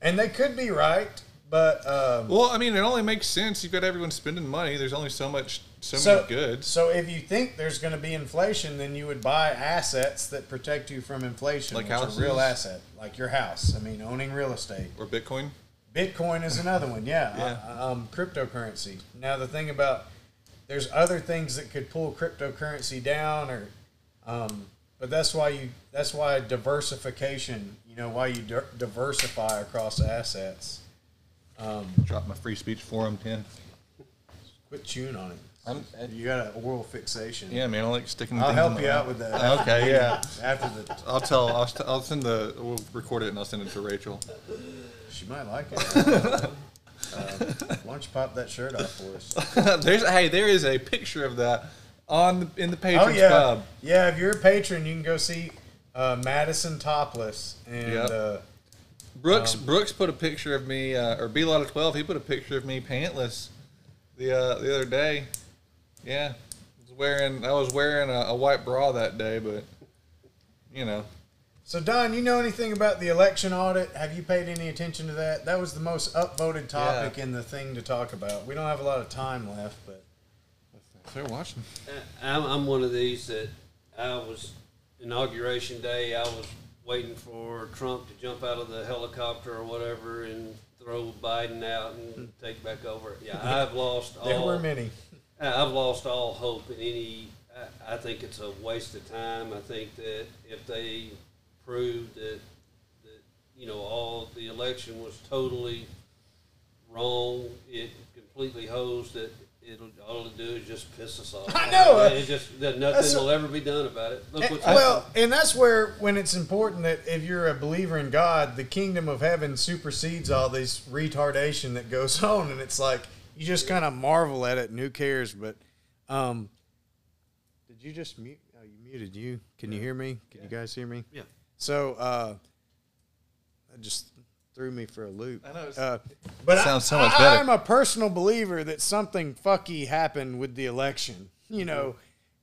And they could be right, but. Um, Well, I mean, it only makes sense. You've got everyone spending money. There's only so much, so, so, many goods. So if you think there's going to be inflation, then you would buy assets that protect you from inflation. Like houses? real asset, like your house. I mean, owning real estate. Or Bitcoin. Bitcoin is another one, yeah. Yeah. Uh, um, cryptocurrency. Now the thing about there's other things that could pull cryptocurrency down, or um, but that's why you that's why diversification. You know why you di- diversify across assets. Um, Drop my free speech forum pin. quit chewing on it. I'm, You got an oral fixation. yeah, man. I like sticking. I'll things help you out with that. Okay, yeah. After the, I'll tell. I'll, st- I'll send the. We'll record it and I'll send it to Rachel. she might like it. uh, why don't you pop that shirt off for us? There's. Hey, there is a picture of that on the, in the Oh patrons yeah, pub. yeah. If you're a patron, you can go see uh, Madison topless, and Yep. uh, Brooks Um, Brooks put a picture of me, uh, or B Lot of Twelve. He put a picture of me pantless the uh, the other day. Yeah, I was wearing I was wearing a, a white bra that day, but you know, so Don, you know anything about the election audit? Have you paid any attention to that? That was the most upvoted topic Yeah. and the thing to talk about. We don't have a lot of time left, but they're watching. I'm, I'm one of these that I was inauguration day. I was waiting for Trump to jump out of the helicopter or whatever and throw Biden out and take back over. Yeah, I've lost all there all. were many. I- I've lost all hope in any. I, I think it's a waste of time. I think that if they prove that that you know all the election was totally wrong, it completely hosed it. It'll all it'll do is just piss us off. I know, It just that nothing will ever be done about it. Look what's well, happened. and that's where when it's important that if you're a believer in God, the kingdom of heaven supersedes all this retardation that goes on, and it's like you just kind of marvel at it, and who cares? But um, did you just mute? Oh, you muted you. Can you hear me? Can you guys hear me? Yeah. So uh, that just threw me for a loop. I know, it's- Uh, but Sounds I, so much I- better. I'm a personal believer that something fucky happened with the election. You know,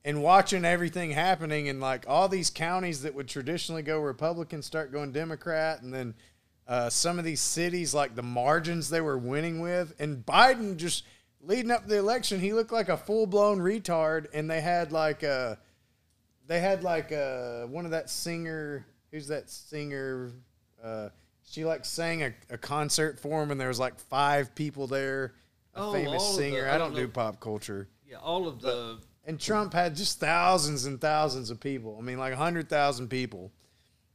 and watching everything happening and like all these counties that would traditionally go Republican start going Democrat, and then uh, some of these cities like the margins they were winning with, and Biden just leading up the election, he looked like a full blown retard, and they had like a they had like uh one of that singer who's that singer uh she like sang a, a concert for him and there was like five people there? A Oh, famous of the- singer I don't do pop culture. Yeah, all of the and trump had just thousands and thousands of people. I mean like 100000 people.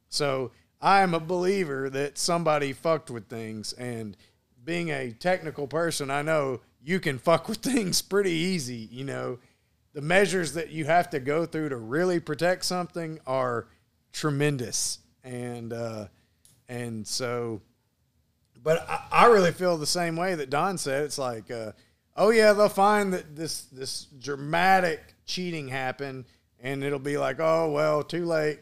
So i am a believer that somebody fucked with things and being a technical person i know you can fuck with things pretty easy. You know, the measures that you have to go through to really protect something are tremendous, and uh, and so, but I, I really feel the same way that Don said. It's like, uh, oh yeah, they'll find that this this dramatic cheating happened, and it'll be like, oh well, too late.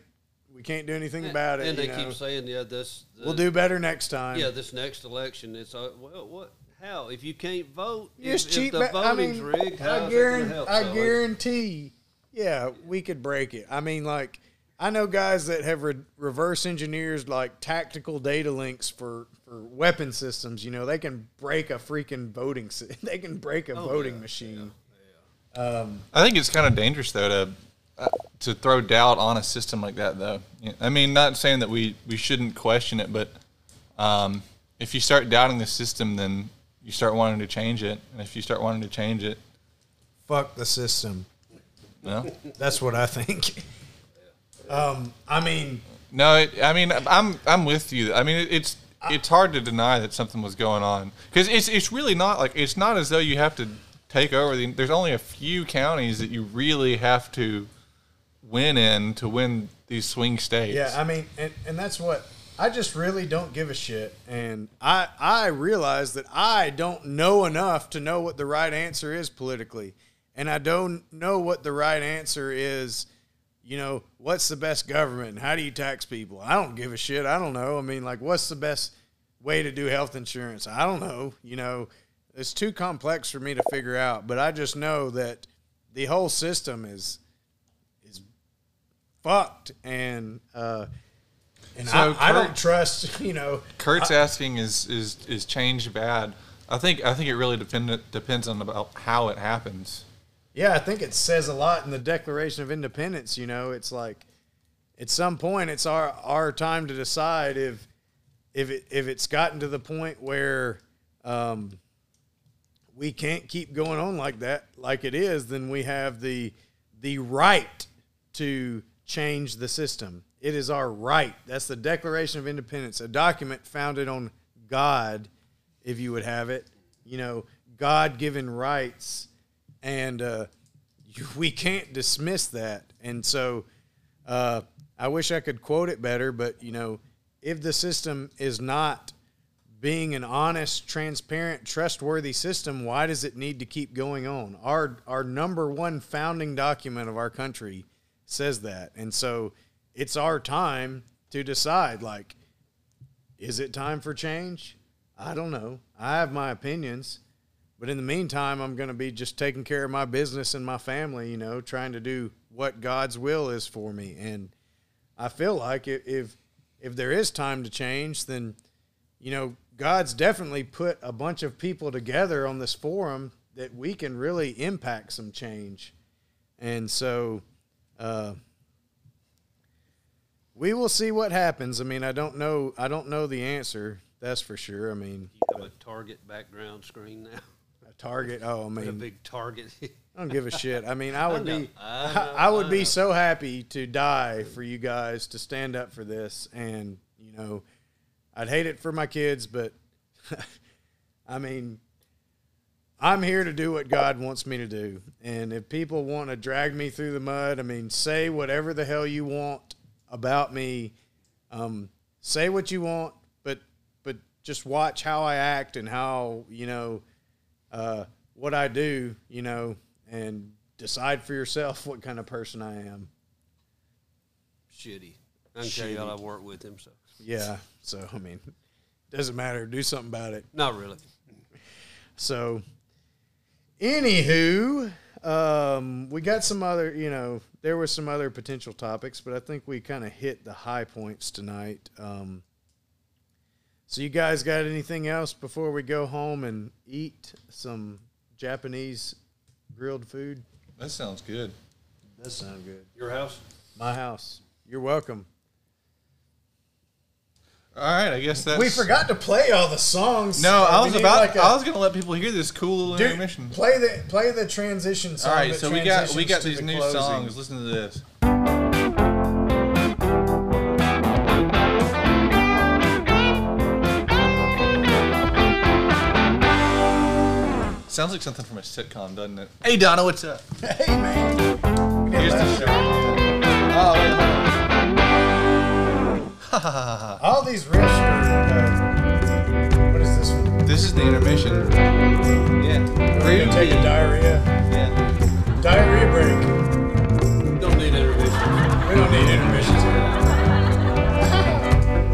We can't do anything about it. And they know. keep saying, yeah, this. we'll do better next time. Yeah, this next election, it's uh, well, what? How? If you can't vote, if, just if cheat. the ba- I voting's mean, rigged, I guarantee. I guarantee. Yeah, we could break it. I mean, like I know guys that have re- reverse engineers like tactical data links for for weapon systems. You know, they can break a freaking voting. sy- They can break a Oh, voting yeah, machine. I think it's kind of dangerous though to uh, to throw doubt on a system like that though. I mean, not saying that we we shouldn't question it, but um, if you start doubting the system, then you start wanting to change it, and if you start wanting to change it, Fuck the system. no, That's what I think. Um, I mean, no. It, I mean, I'm I'm with you. I mean, it, it's it's hard to deny that something was going on because it's it's really not like it's not as though you have to take over the. There's only a few counties that you really have to win in to win these swing states. Yeah, I mean, and, and that's what I just really don't give a shit. And I I realize that I don't know enough to know what the right answer is politically, and I don't know what the right answer is. You know, what's the best government? And how do you tax people? I don't give a shit. I don't know. I mean, like, what's the best way to do health insurance? I don't know. You know, it's too complex for me to figure out. But I just know that the whole system is is fucked, and uh, and So, I, I don't trust. You know, Kurt's asking is is is change bad? I think I think it really depend, depends on about how it happens. Yeah, I think it says a lot in the Declaration of Independence. You know, it's like at some point it's our our time to decide if if it if it's gotten to the point where um, we can't keep going on like that, like it is, then we have the the right to change the system. It is our right. That's the Declaration of Independence, a document founded on God, if you would have it. You know, God given rights and uh, we can't dismiss that. And so, uh, I wish I could quote it better, but you know, if the system is not being an honest, transparent, trustworthy system, why does it need to keep going on? Our our number one founding document of our country says that, and so it's our time to decide. Like, is it time for change? I don't know. I have my opinions. But in the meantime, I'm going to be just taking care of my business and my family, you know, trying to do what God's will is for me. And I feel like if if, there is time to change, then you know, God's definitely put a bunch of people together on this forum that we can really impact some change. And so uh, we will see what happens. I mean, I don't know I don't know the answer, that's for sure. I mean, You a target background screen now. Target, oh, I mean, a big target. I don't give a shit. I mean, I would know. be, I I, know. I would I be so happy to die for you guys to stand up for this, and you know, I'd hate it for my kids, but I mean, I'm here to do what God wants me to do, and if people want to drag me through the mud, I mean, say whatever the hell you want about me, um, say what you want, but but just watch how I act and how you know uh, what I do, you know, and decide for yourself what kind of person I am. Shitty. I can tell y'all I've worked with him, so Yeah. So I mean, doesn't matter. Do something about it. not really. So, anywho, um, we got some other, you know, there were some other potential topics, but I think we kind of hit the high points tonight. Um, so, you guys got anything else before we go home and eat some Japanese grilled food? That sounds good. That sounds good. Your house? My house. You're welcome. All right, I guess that's. We forgot to play all the songs. No, I was about. like a- I was going to let people hear this cool little Dude, intermission. play the play the transition song. All right, that so we got we got to these the new closing. songs. Listen to this. Sounds like something from a sitcom, doesn't it? Hey, Donna, what's up? Hey man. We did Here's the show. Oh, wait, hold on. All these riffs are. Uh, what is this one? This is the intermission. Yeah. We're gonna take a diarrhea. Yeah. Diarrhea break. Don't need intermission. We don't need intermissions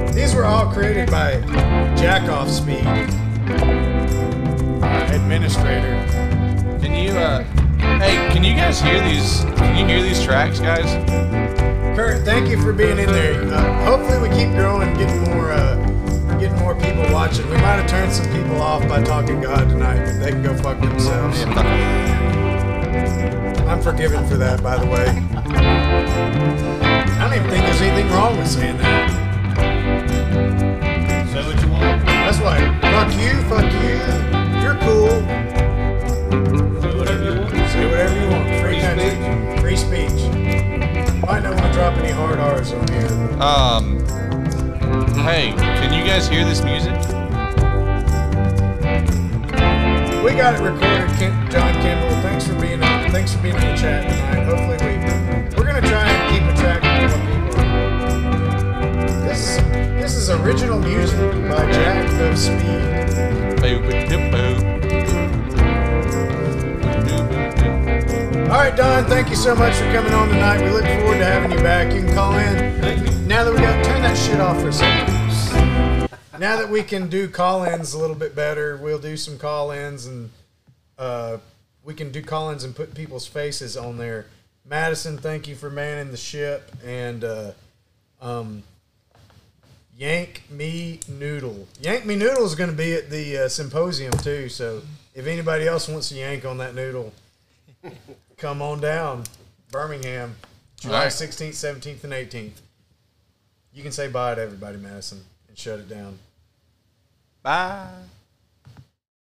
here. These were all created by Jackoff Speed, our administrator. Can you, uh, hey, can you guys hear these? Can you hear these tracks, guys? Kurt, thank you for being in there. Uh, hopefully, we keep growing, getting more, uh, getting more people watching. We might have turned some people off by talking God tonight, but they can go fuck themselves. I'm forgiven for that, by the way. I don't even think there's anything wrong with saying that. Say what you want. That's why, fuck you, fuck you. You're cool. Say whatever you want. Say whatever you want. Free Free country. Free speech. Might not want to drop any hard R's on here. but- Um, hey, can you guys hear this music? We got it recorded, Ken, John Kimball. Thanks for being on. Thanks for being in the chat tonight. Hopefully we we're gonna try and keep a track of more people. This is this is original music by Jack of Speed. All right, Don. Thank you so much for coming on tonight. We look forward to having you back. You can call in. Thank you. Now that we got turn that shit off for a second. Now that we can do call-ins a little bit better, we'll do some call-ins and uh, we can do call-ins and put people's faces on there. Madison, thank you for manning the ship and uh, um, Yank Me Noodle. Yank Me Noodle is going to be at the uh, symposium too. So if anybody else wants to yank on that noodle, come on down, Birmingham, July Alright. 16th, 17th, and 18th. You can say bye to everybody, Madison, and shut it down. Bye.